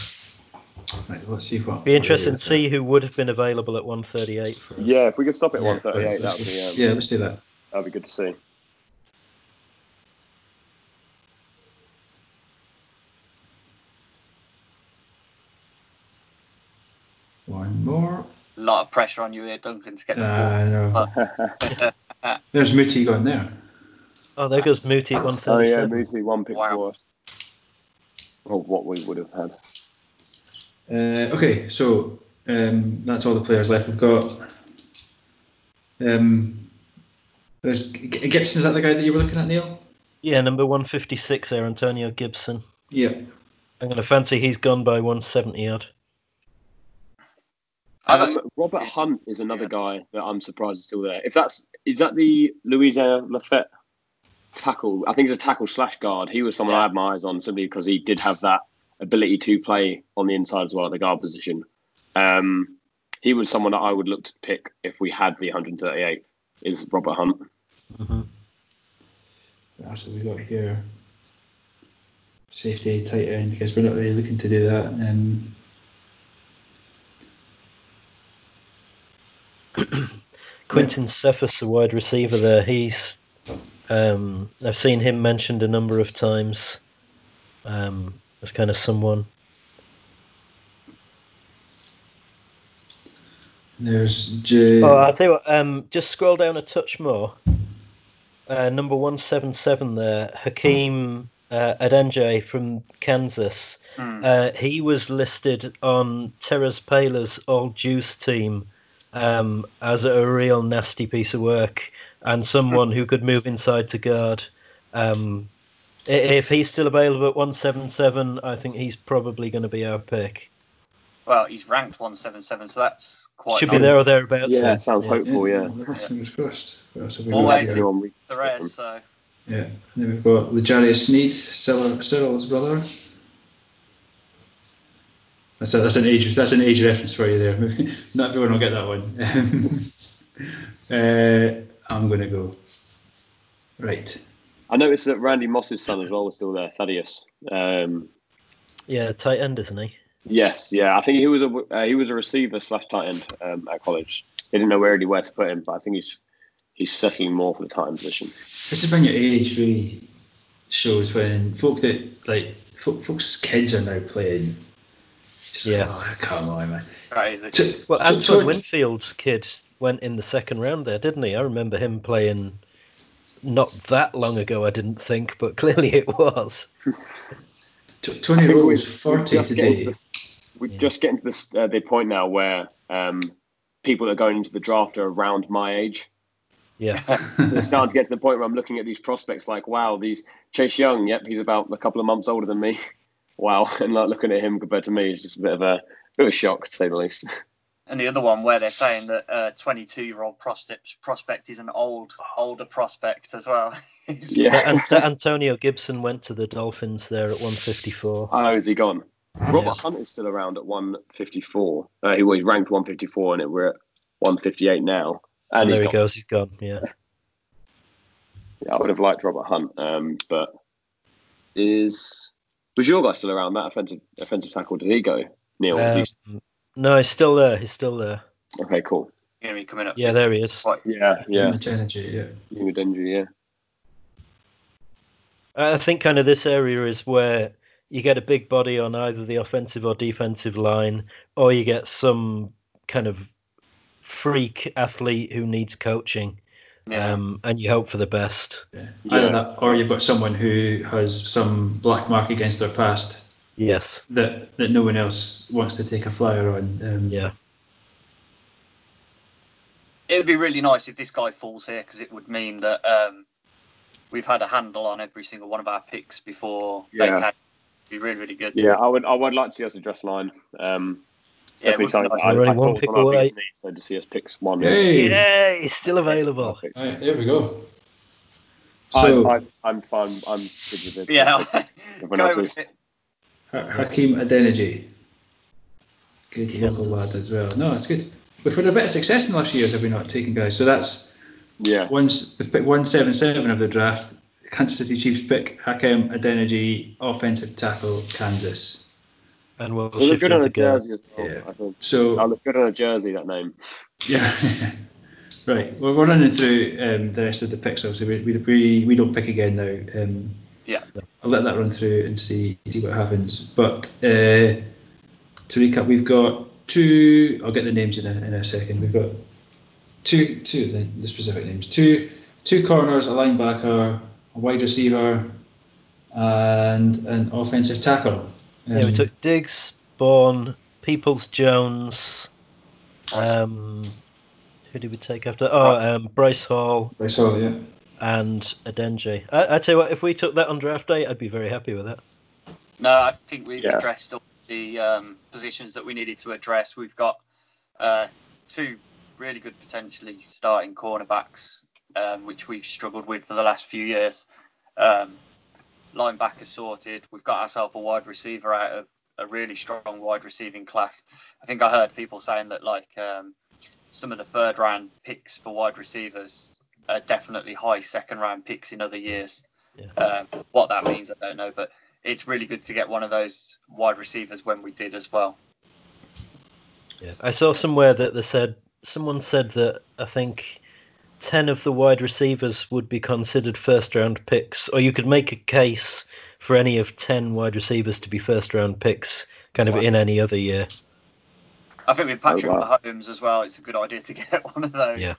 Right, let's see what. be interesting to see who would have been available at 138 for us. Yeah. If we could stop at Yeah, 138, that would be. Um, Yeah, let's do that. That'd be good to see. One more. A lot of pressure on you here, Duncan, to get the Uh, ball. no. There's Muti going there. Oh, there goes Muti at oh yeah, 137. One pick Wow. for us. Or what we would have had. Uh, okay, so um, that's all the players left. We've got. Um, there's G- Gibson. Is that the guy that you were looking at, Neil? Yeah, number 156 there, Antonio Gibson. Yeah. I'm going to fancy he's gone by 170 odd. Um, Robert Hunt is another guy that I'm surprised is still there. If that's is that the Louisiana Lafayette tackle? I think he's a tackle slash guard. He was someone I had my eyes on simply because he did have that ability to play on the inside as well at the guard position. Um, he was someone that I would look to pick if we had the 138th. Is Robert Hunt? hmm That's what we got here. Safety, tight end, because we're not really looking to do that. Um, Quintez Cephus, the wide receiver there, he's. Um, I've seen him mentioned a number of times um, as kind of someone. there's J. Oh, I'll tell you what, um, just scroll down a touch more. Uh, number 177 there, Hakeem uh, Adeniji from Kansas. Hmm. Uh, he was listed on Teres Paler's All Juice team um, as a real nasty piece of work and someone who could move inside to guard. Um, i- if he's still available at 177, I think he's probably going to be our pick. well, he's ranked 177, so that's quite. Should be there or thereabouts. Yeah, then. sounds Yeah. hopeful. Yeah. Let's Fingers crossed. What else have we Always got The rest, so Yeah. Then we've got L'Jarius Sneed, Cyril, Cyril's brother. That's, a, that's an age that's an age reference for you there. Not everyone will get that one. uh, I'm gonna go. Right. I noticed that Randy Moss's son as well was still there, Thaddeus. Um, Yeah, tight end, isn't he? Yes, yeah. I think he was a uh, he was a receiver slash tight end um, at college. They didn't know where really where to put him, but I think he's he's settling more for the tight end position. This is when your age really shows when folk that like folk, folks' kids are now playing Just Yeah. like, oh, come on, man. Crazy. To- Well, to- Antoine Winfield's kid went in the second round there, didn't he? I remember him playing not that long ago, I didn't think, but clearly it was. T- Tony Rowe we- 40 today. the- We're Yeah. just getting to this, uh, the point now where um, people that are going into the draft are around my age. Yeah. So it's starting to get to the point where I'm looking at these prospects like, wow, these Chase Young, yep, he's about a couple of months older than me. Wow, and like looking at him compared to me is just a bit of a bit of a shock to say the least. And the other one where they're saying that uh, 22 year old prospect prospect is an old older prospect as well. Yeah. That, An- Antonio Gibson went to the Dolphins there at 154. Oh, is he gone? Robert Yeah. Hunt is still around at 154. Uh, he was ranked 154, and it, we're at 158 now. And there he's he gone. goes, he's gone. Yeah. Yeah, I would have liked Robert Hunt, um, but is was your guy still around that offensive offensive tackle? Did he go? Neil, was he- Um, no, he's still there. He's still there. okay, cool. Gonna be coming up. Yeah, there he is. Quite- Yeah, yeah, Energy, yeah. New Denji, yeah. I think kind of this area is where you get a big body on either the offensive or defensive line, or you get some kind of freak athlete who needs coaching, Yeah. um, and you hope for the best. yeah. Yeah. That, or you've got someone who has some black mark against their past Yes. that, that no one else wants to take a flyer on. Um, Yeah. It'd be really nice if this guy falls here because it would mean that um, we've had a handle on every single one of our picks before they Yeah. came. Be really, really good. Yeah, I would I would like to see us address line. Um, it's Yeah, definitely we've something got- that I, We're I one thought was pick one of our away. needs, so to see us pick one. is- Yay! Yay! Still available. perfect. Right, there we go. I'm, So, I'm, I'm fine. I'm good with it. Yeah. Everyone else Go is. with it. Ha- Hakeem Adeniji. Good Yeah. local lad as well. No, that's good. We've had a bit of success in the last few years, have we not, taking guys? So that's Yeah. one, we've picked 177 of the draft. Kansas City Chiefs pick Hakeem Adeniji, offensive tackle, Kansas. And we'll It'll look shift good on a jersey as well. Yeah. I think. So I'll look good on a jersey. That name. Yeah. right. Well, we're running through um, the rest of the picks. Obviously, we, we, we, we don't pick again now. Um, Yeah. I'll let that run through and see see what happens. But uh, to recap, we've got two. I'll get the names in a, in a second. We've got two two the, the specific names. Two two corners, a linebacker, a wide receiver, and an offensive tackle. Yeah, we Um, took Diggs, Baun, Peoples Jones. Um, who did we take after? Oh, um, Bryce Hall Bryce Hall, yeah. And Adeniji. I, I tell you what, if we took that on draft day, I'd be very happy with that. No, I think we've Yeah. addressed all the um, positions that we needed to address. We've got uh, two really good potentially starting cornerbacks, um, which we've struggled with for the last few years. Um, linebacker sorted. We've got ourselves a wide receiver out of a really strong wide receiving class. I think I heard people saying that like um, some of the third round picks for wide receivers are definitely high second round picks in other years. Yeah. Um, what that means, I don't know, but it's really good to get one of those wide receivers when we did as well. Yeah, I saw somewhere that they said someone said that I think ten of the wide receivers would be considered first round picks, or you could make a case for any of ten wide receivers to be first round picks, kind of Wow. in any other year. I think with Patrick Oh, wow. Mahomes as well, it's a good idea to get one of those Yeah.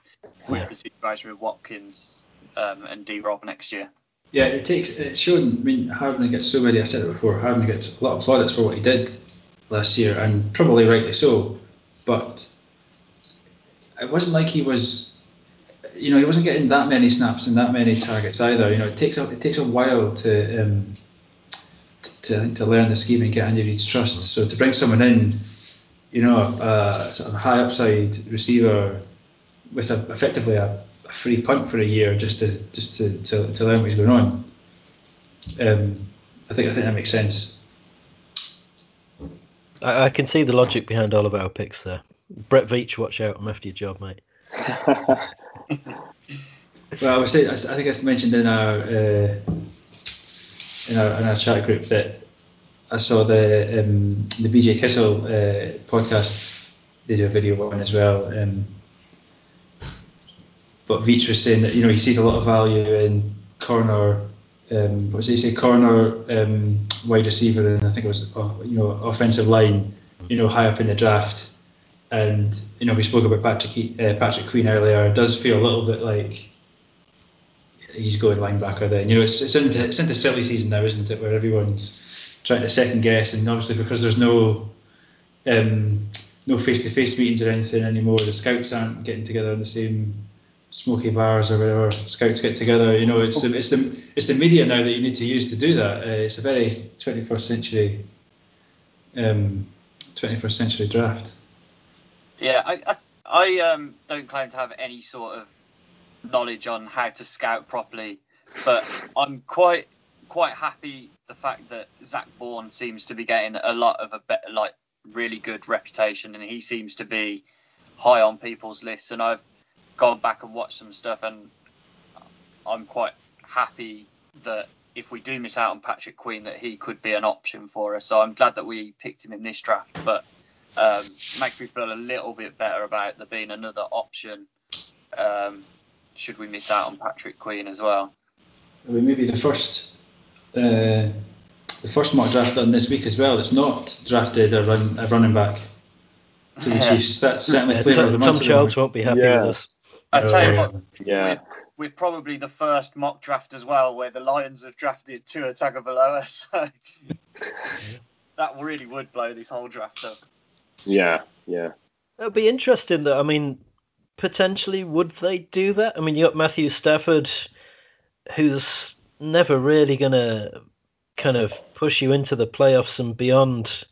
with Yeah. the situation with Watkins um, and D Rob next year. Yeah, it takes. It's shown. I mean, Hardman gets so many. I said it before. Hardman gets a lot of plaudits for what he did last year, and probably rightly so. But it wasn't like he was. You know, he wasn't getting that many snaps and that many targets either. You know, it takes a, it takes a while to um, to to learn the scheme and get Andy Reid's trust. So to bring someone in, you know, a sort of high upside receiver with a, effectively a, a free punt for a year just to just to, to, to learn what's going on. Um, I think I think that makes sense. I, I can see the logic behind all of our picks there. Brett Veach, watch out! I'm after your job, mate. Well, I was saying, I s- I think I mentioned in our uh, in our in our chat group that I saw the um, the BJ Kissel uh, podcast. They do a video one as well. Um, but Veach was saying that you know he sees a lot of value in corner. Um, what did he say? Corner, um, wide receiver, and I think it was uh, you know offensive line you know, high up in the draft. And you know, we spoke about Patrick uh, Patrick Queen earlier. It does feel a little bit like he's going linebacker. Then you know, it's it's into it's into silly season now, isn't it? Where everyone's trying to second guess, and obviously because there's no um, no face-to-face meetings or anything anymore, the scouts aren't getting together in the same smoky bars or whatever scouts get together. You know, it's the it's the it's the media now that you need to use to do that. Uh, it's a very 21st century um, 21st century draft. Yeah, I, I, I um, don't claim to have any sort of knowledge on how to scout properly, but I'm quite quite happy the fact that Zach Baun seems to be getting a lot of a better, like really good reputation, and he seems to be high on people's lists. And I've gone back and watched some stuff, and I'm quite happy that if we do miss out on Patrick Queen, that he could be an option for us. So I'm glad that we picked him in this draft, but um, makes me feel a little bit better about there being another option. Um, should we miss out on Patrick Queen as well? I mean, maybe the first uh, the first mock draft done this week as well. It's not drafted a, run, a running back to the Yeah. Chiefs. That's certainly Yeah, flavour of the Tom, month. Tom at Childs won't be happy Yeah. with us. I tell you Oh, what, Yeah. we're, we're probably the first mock draft as well where the Lions have drafted Tua Tagovailoa. So that really would blow this whole draft up. Yeah. Yeah. It'll be interesting though. I mean, potentially would they do that? I mean, you got Matthew Stafford, who's never really gonna kind of push you into the playoffs and beyond,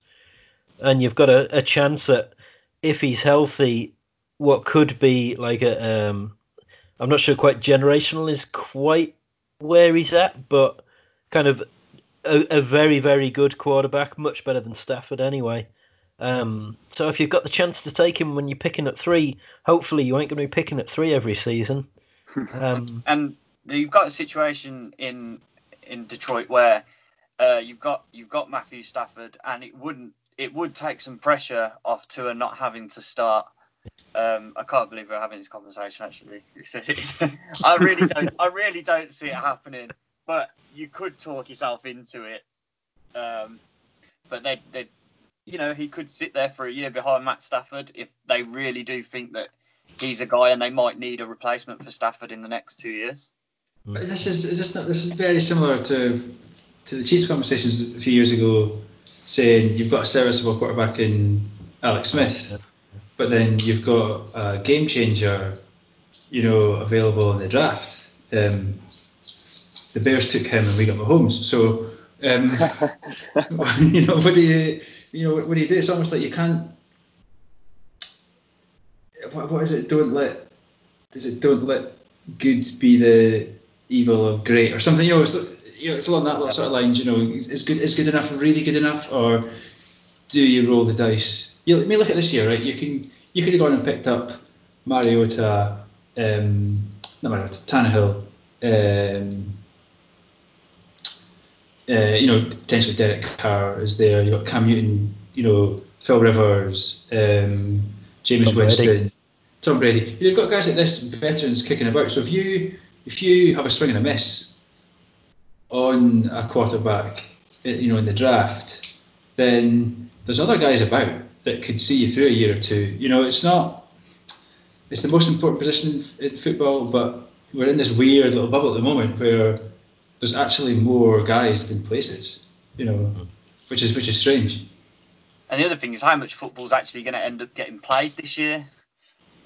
and you've got a, a chance at if he's healthy, what could be like a um, I'm not sure quite generational is quite where he's at, but kind of a, a very very good quarterback, much better than Stafford anyway. Um, so if you've got the chance to take him when you're picking at three, hopefully you ain't going to be picking at three every season. Um, And you've got a situation in in Detroit where uh, you've got you've got Matthew Stafford, and it wouldn't it would take some pressure off Tua not having to start. Um, I can't believe we're having this conversation. Actually, I really don't. I really don't see it happening. But you could talk yourself into it. Um, but they, they, you know, he could sit there for a year behind Matt Stafford if they really do think that he's a guy and they might need a replacement for Stafford in the next two years. But this is is this not this is very similar to to the Chiefs conversations a few years ago, saying you've got a serviceable quarterback in Alex Smith, but then you've got a game changer, you know, available in the draft. Um, the Bears took him and we got Mahomes. So, um, you know, what do you, you know, what do you do? It's almost like you can't. What, what is it? Don't let. Is it don't let good be the evil of great or something? You know, it's you know, it's along that sort of lines. You know, is good is good enough really good enough, or do you roll the dice? You let me look at this year, right? You can you could have gone and picked up Mariota, um, not Mariota, Tannehill, um, uh, you know, potentially Derek Carr is there. You have got Cam Newton, you know, Phil Rivers, um, Jameis Tom Brady. Winston, Tom Brady. You've got guys like this, veterans kicking about. So if you if you have a swing and a miss on a quarterback, eh, you know, in the draft, then there's other guys about that could see you through a year or two. You know, it's not. It's the most important position in, in football, but we're in this weird little bubble at the moment where there's actually more guys than places. You know, which is which is strange. And the other thing is how much football's actually going to end up getting played this year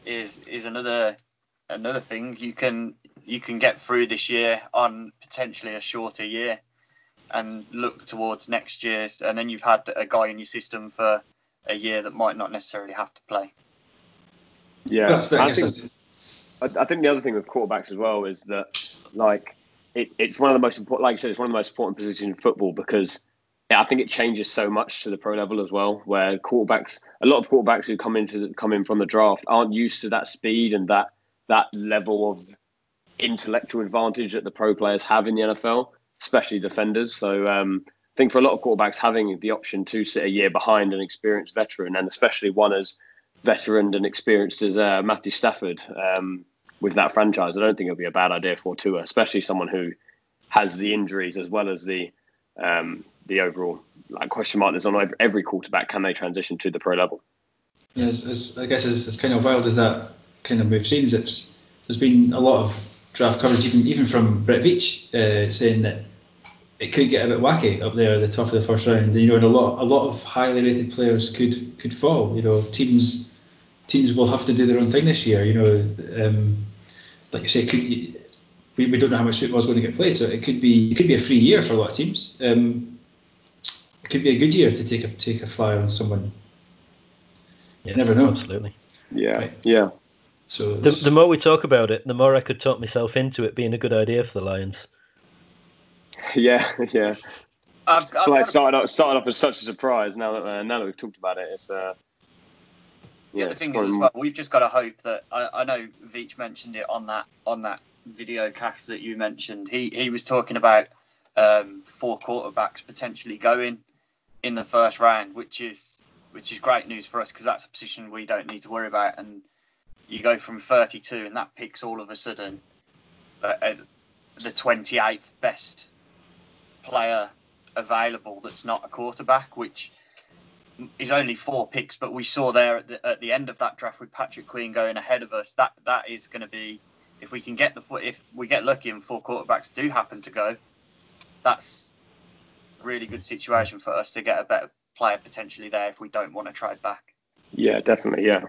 is is another another thing you can you can get through this year on potentially a shorter year and look towards next year and then you've had a guy in your system for a year that might not necessarily have to play. Yeah. That's, I I think I, I think the other thing with quarterbacks as well is that like it, it's one of the most important like I said it's one of the most important positions in football because yeah, I think it changes so much to the pro level as well where quarterbacks a lot of quarterbacks who come into the, come in from the draft aren't used to that speed and that that level of intellectual advantage that the pro players have in the NFL especially defenders so um, I think for a lot of quarterbacks having the option to sit a year behind an experienced veteran and especially one as veteran and experienced as uh, Matthew Stafford um, with that franchise, I don't think it'll be a bad idea for Tua, especially someone who has the injuries as well as the um, the overall like question mark that's on every, quarterback. Can they transition to the pro level? Yeah, it's, it's, I guess it's, kind of wild as that kind of move seems. It's there's been a lot of draft coverage, even even from Brett Veach, uh, saying that it could get a bit wacky up there at the top of the first round. You know, and a lot a lot of highly rated players could could fall. You know, teams teams will have to do their own thing this year. You know, um, like you say, could we, we don't know how much football is going to get played, so it could be it could be a free year for a lot of teams. Um, it could be a good year to take a take a flyer on someone. You never know. Absolutely. Yeah, Right. yeah, So The, the more we talk about it, the more I could talk myself into it being a good idea for the Lions. yeah, yeah. I've, I've Like started off, started off as such a surprise. Now that uh, now that we've talked about it, it's uh, the yeah, other thing is as well, we've just got to hope that I, I know Veach mentioned it on that on that video cast that you mentioned. He he was talking about um, four quarterbacks potentially going in the first round, which is which is great news for us because that's a position we don't need to worry about. And you go from 32, and that picks all of a sudden uh, the 28th best player available that's not a quarterback, which is only four picks, but we saw there at the, at the end of that draft with Patrick Queen going ahead of us. That that is going to be if we can get the if we get lucky and four quarterbacks do happen to go, that's a really good situation for us to get a better player potentially there if we don't want to trade back. yeah, definitely, yeah.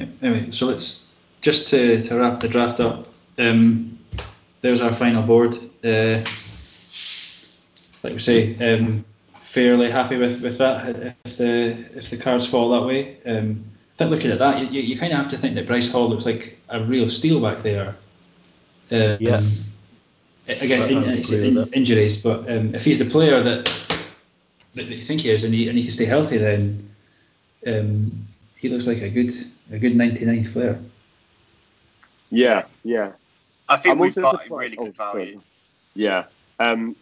Yeah. Anyway, so let's just to, to wrap the draft up. Um, there's our final board. Uh, like we say, um, fairly happy with, with that. If the if the cards fall that way, um, I think looking at that, you, you, kind of have to think that Bryce Hall looks like a real steal back there. Um, Yeah. Again, in, would it's agree with in- injuries, but um, if he's the player that that you think he is, and he and he can stay healthy, then um, he looks like a good a good 99th player. Yeah, yeah. I think I'm we've got really good oh, sorry. value. Yeah. Um,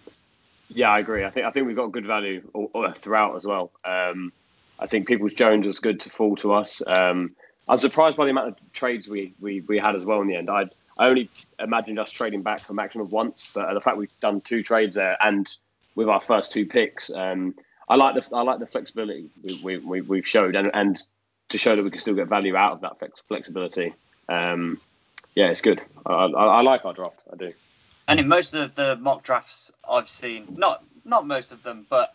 yeah, I agree. I think I think we've got good value all, all throughout as well. Um, I think People's Jones was good to fall to us. Um, I'm surprised by the amount of trades we, we, we had as well in the end. I I only imagined us trading back a maximum of once, but the fact we've done two trades there and with our first two picks, um, I like the I like the flexibility we, we, we, we've showed and, and to show that we can still get value out of that flex, flexibility. Um, yeah, it's good. I, I, I like our draft. I do. And in most of the mock drafts I've seen, not not most of them, but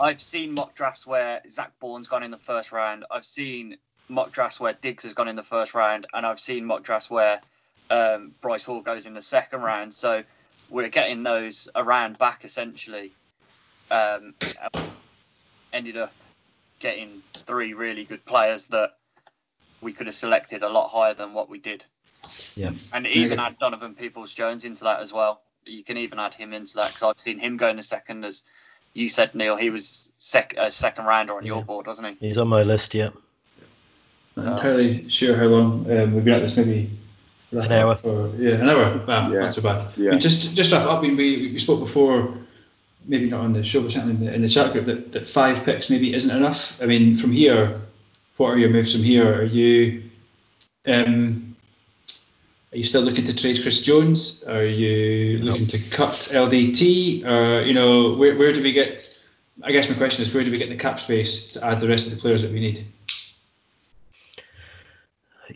I've seen mock drafts where Zach Baun's gone in the first round. I've seen mock drafts where Diggs has gone in the first round, and I've seen mock drafts where um, Bryce Hall goes in the second round. So we're getting those around back essentially. Um, ended up getting three really good players that we could have selected a lot higher than what we did. Yeah. And even add Donovan Peoples Jones into that as well. You can even add him into that because I've seen him go in the second, as you said, Neil. He was sec- uh, second rounder on your board, wasn't he? He's on my list, yeah. Not entirely sure how long um, we've been at this. Maybe An hour. For, yeah, an hour. Wow, Yeah. Not so bad. Yeah. We Just just wrap up. I mean, we we spoke before. Maybe not on the show, but certainly in the, in the chat group that, that five picks maybe isn't enough. I mean, from here, what are your moves from here? Are you um, are you still looking to trade Chris Jones? Are you looking to cut LDT? Or you know, where where do we get? I guess my question is, where do we get the cap space to add the rest of the players that we need?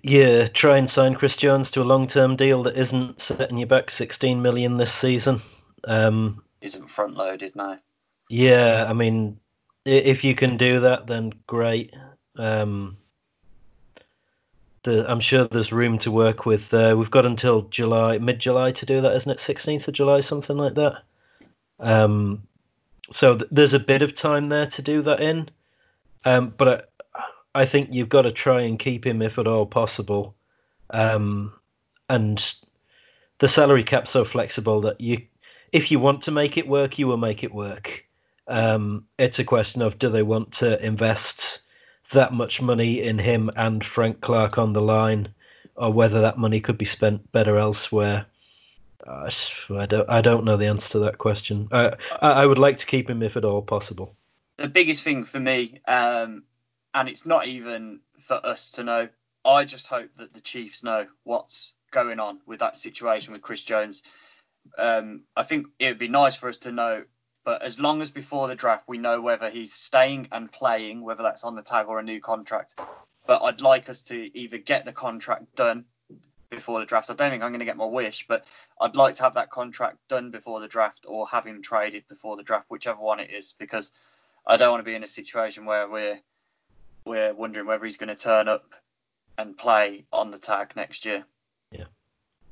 Yeah, try and sign Chris Jones to a long-term deal that isn't setting you back 16 million this season. Um, Isn't front loaded now. yeah, I mean, if you can do that, then great. Um, the, I'm sure there's room to work with. Uh, we've got until July, mid-July to do that, isn't it? 16th of July, something like that. Um, so th- there's a bit of time there to do that in. Um, but I, I think you've got to try and keep him if at all possible. Um, and the salary cap's so flexible that you, if you want to make it work, you will make it work. Um, it's a question of do they want to invest that much money in him and Frank Clark on the line, or whether that money could be spent better elsewhere. Uh, I don't. I don't know the answer to that question. Uh, I, would like to keep him if at all possible. the biggest thing for me, um, and it's not even for us to know. I just hope that the Chiefs know what's going on with that situation with Chris Jones. Um, I think it would be nice for us to know But as long as before the draft we know whether he's staying and playing, whether that's on the tag or a new contract. But I'd like us to either get the contract done before the draft. I don't think I'm going to get my wish, but I'd like to have that contract done before the draft or have him traded before the draft, whichever one it is, because I don't want to be in a situation where we're we're wondering whether he's going to turn up and play on the tag next year.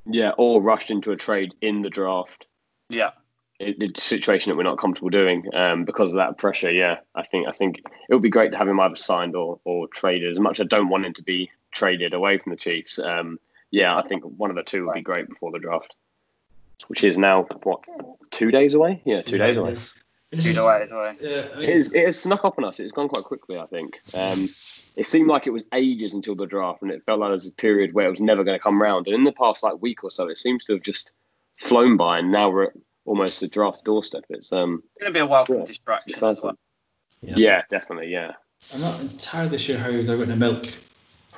Yeah, or rushed into a trade in the draft. Yeah. It- It's a situation that we're not comfortable doing um, because of that pressure. Yeah, I think I think it would be great to have him either signed or or traded. As much as I don't want him to be traded away from the Chiefs, um, yeah, I think one of the two would be great before the draft, which is now what two days away. Yeah, two days away. This Two is- away, away. Yeah, I mean, It, is, it has snuck up on us. It's gone quite quickly, I think. Um, it seemed like it was ages until the draft, and it felt like there was a period where it was never going to come round. And in the past like week or so, it seems to have just flown by, and now we're at almost the draft doorstep. It's um, It's going to be a welcome Yeah. distraction exciting. as well. Yeah. yeah. definitely, yeah. I'm not entirely sure how they're going to milk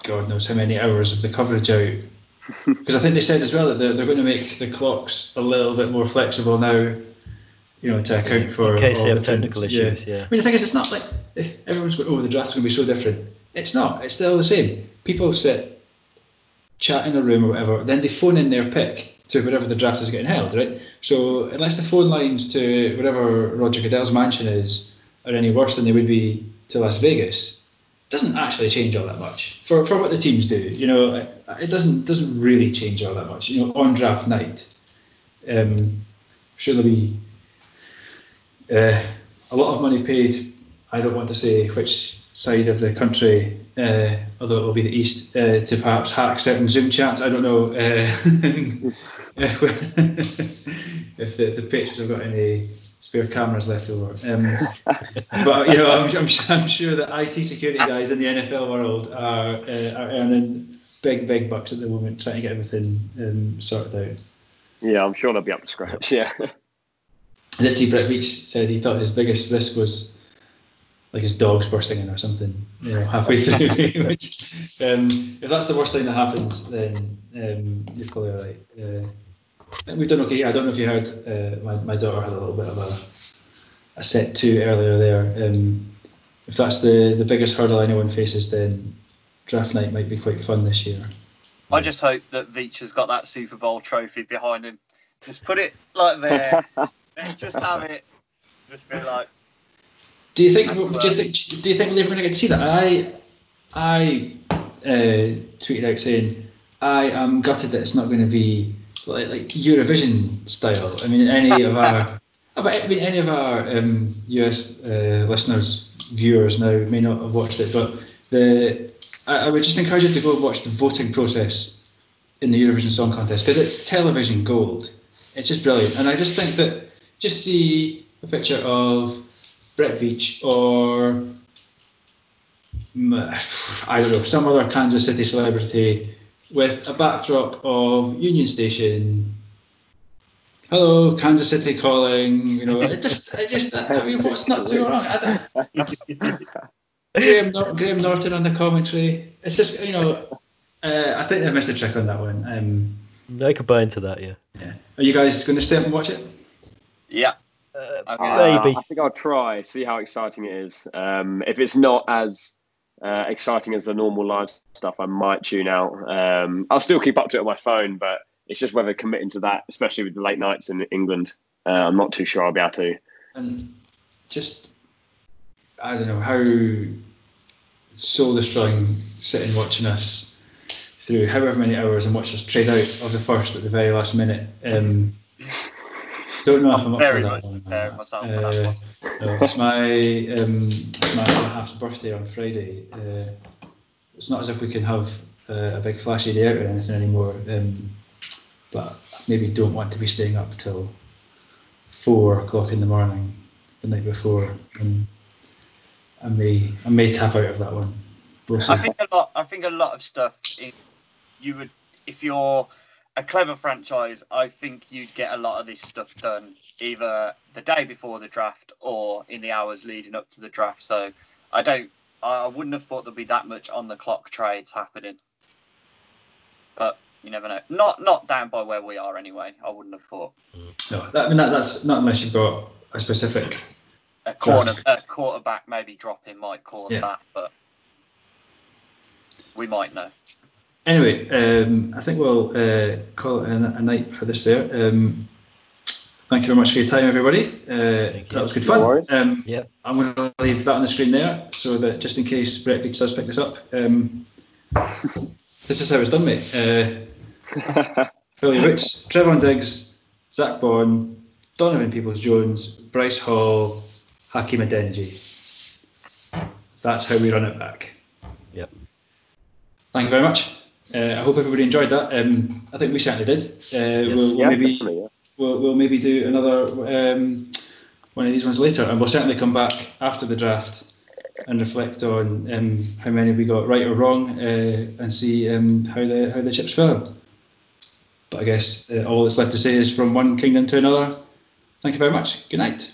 God knows how many hours of the coverage out. Because I think they said as well that they're, they're going to make the clocks a little bit more flexible now, you know, to account for in case all they have the things. technical Yeah. issues. Yeah. I mean, the thing is, it's not like if everyone's going, oh, the draft's going to be so different. It's not. It's still the same. People sit, chat in a room or whatever, then they phone in their pick to wherever the draft is getting held, right? So unless the phone lines to wherever Roger Goodell's mansion is are any worse than they would be to Las Vegas, it doesn't actually change all that much for, for what the teams do. You know, it, it doesn't doesn't really change all that much. You know, on draft night, um, sure there'll be uh, a lot of money paid. I don't want to say which side of the country, uh, although it will be the east, uh, to perhaps hack certain Zoom chats. I don't know uh, if, if the, the have got any spare cameras left over. Um, but you know, I'm, I'm, I'm sure that IT security guys in the NFL world are, uh, are earning big, big bucks at the moment, trying to get everything um, sorted out. Yeah, I'm sure they'll be up to scratch. Yeah. I did see Brett Veach said he thought his biggest risk was like his dog's bursting in or something, you know, halfway through. Which, um, if that's the worst thing that happens, then um, you're probably right. Uh, we've done okay. I don't know if you heard, uh, my, my daughter had a little bit of a, a set two earlier there. Um, if that's the, the biggest hurdle anyone faces, then draft night might be quite fun this year. I just hope that Veach has got that Super Bowl trophy behind him. Just put it like there. just have it. Just be like, Do you think? Do you think? Do you think we're going to get to see that? I, I uh, tweeted out saying I am gutted that it's not going to be like, like Eurovision style. I mean, any of our, I mean, any of our um, US uh, listeners, viewers now may not have watched it, but the I, I would just encourage you to go watch the voting process in the Eurovision Song Contest because it's television gold. It's just brilliant, and I just think that just see a picture of Brett Veach or mm, I don't know some other Kansas City celebrity with a backdrop of Union Station. Hello, Kansas City calling. You know, it just, I just, I mean, what's not too wrong? I don't, Graham, Nor- Graham Norton on the commentary. It's just, you know, uh, I think they've missed a trick on that one. Um, I could buy into that. Yeah. yeah. Are you guys going to stay up and watch it? Yeah. Uh, Okay. Uh, maybe. I think I'll try, see how exciting it is. Um, if it's not as uh, exciting as the normal live stuff, I might tune out. Um, I'll still keep up to it on my phone, but it's just whether committing to that, especially with the late nights in England. Uh, I'm not too sure I'll be able to. and just I don't know how soul destroying sitting watching us through however many hours and watch us trade out of the first at the very last minute. Um, don't know if I'm up Very for that one. Uh, no, it's my um, my half's birthday on Friday. Uh, it's not as if we can have uh, a big flashy day out or anything anymore. Um, but maybe don't want to be staying up till four o'clock in the morning the night before, and I may I may tap out of that one. We'll. I think a lot. I think a lot of stuff. You would, if you're a clever franchise, I think you'd get a lot of this stuff done either the day before the draft or in the hours leading up to the draft. So I don't. I wouldn't have thought there'd be that much on the clock trades happening. But you never know. Not not down by where we are anyway. I wouldn't have thought No, that, I mean that, that's not unless you've got a specific. a corner a quarterback maybe dropping might cause Yeah. that, but we might know. Anyway, um, I think we'll uh, call it a, a night for this there. Um, thank you very much for your time, everybody. Uh, that was good fun. Um, Yeah. I'm going to leave that on the screen there so that just in case Breakfast does pick this up. Um, this is how it's done, mate. Uh, Philly Roots, Trevon Diggs, Zach Baun, Donovan Peoples Jones, Bryce Hall, Hakeem Adeniji. That's how we run it back. Yep. Thank you very much. Uh, I hope everybody enjoyed that. Um, I think we certainly did. Uh, we'll, we'll yeah, maybe. Yeah. we'll, we'll maybe do another um, one of these ones later, and we'll certainly come back after the draft and reflect on um, how many we got right or wrong, uh, and see um, how the how the chips fell. But I guess uh, all that's left to say is from one kingdom to another. Thank you very much. Good night.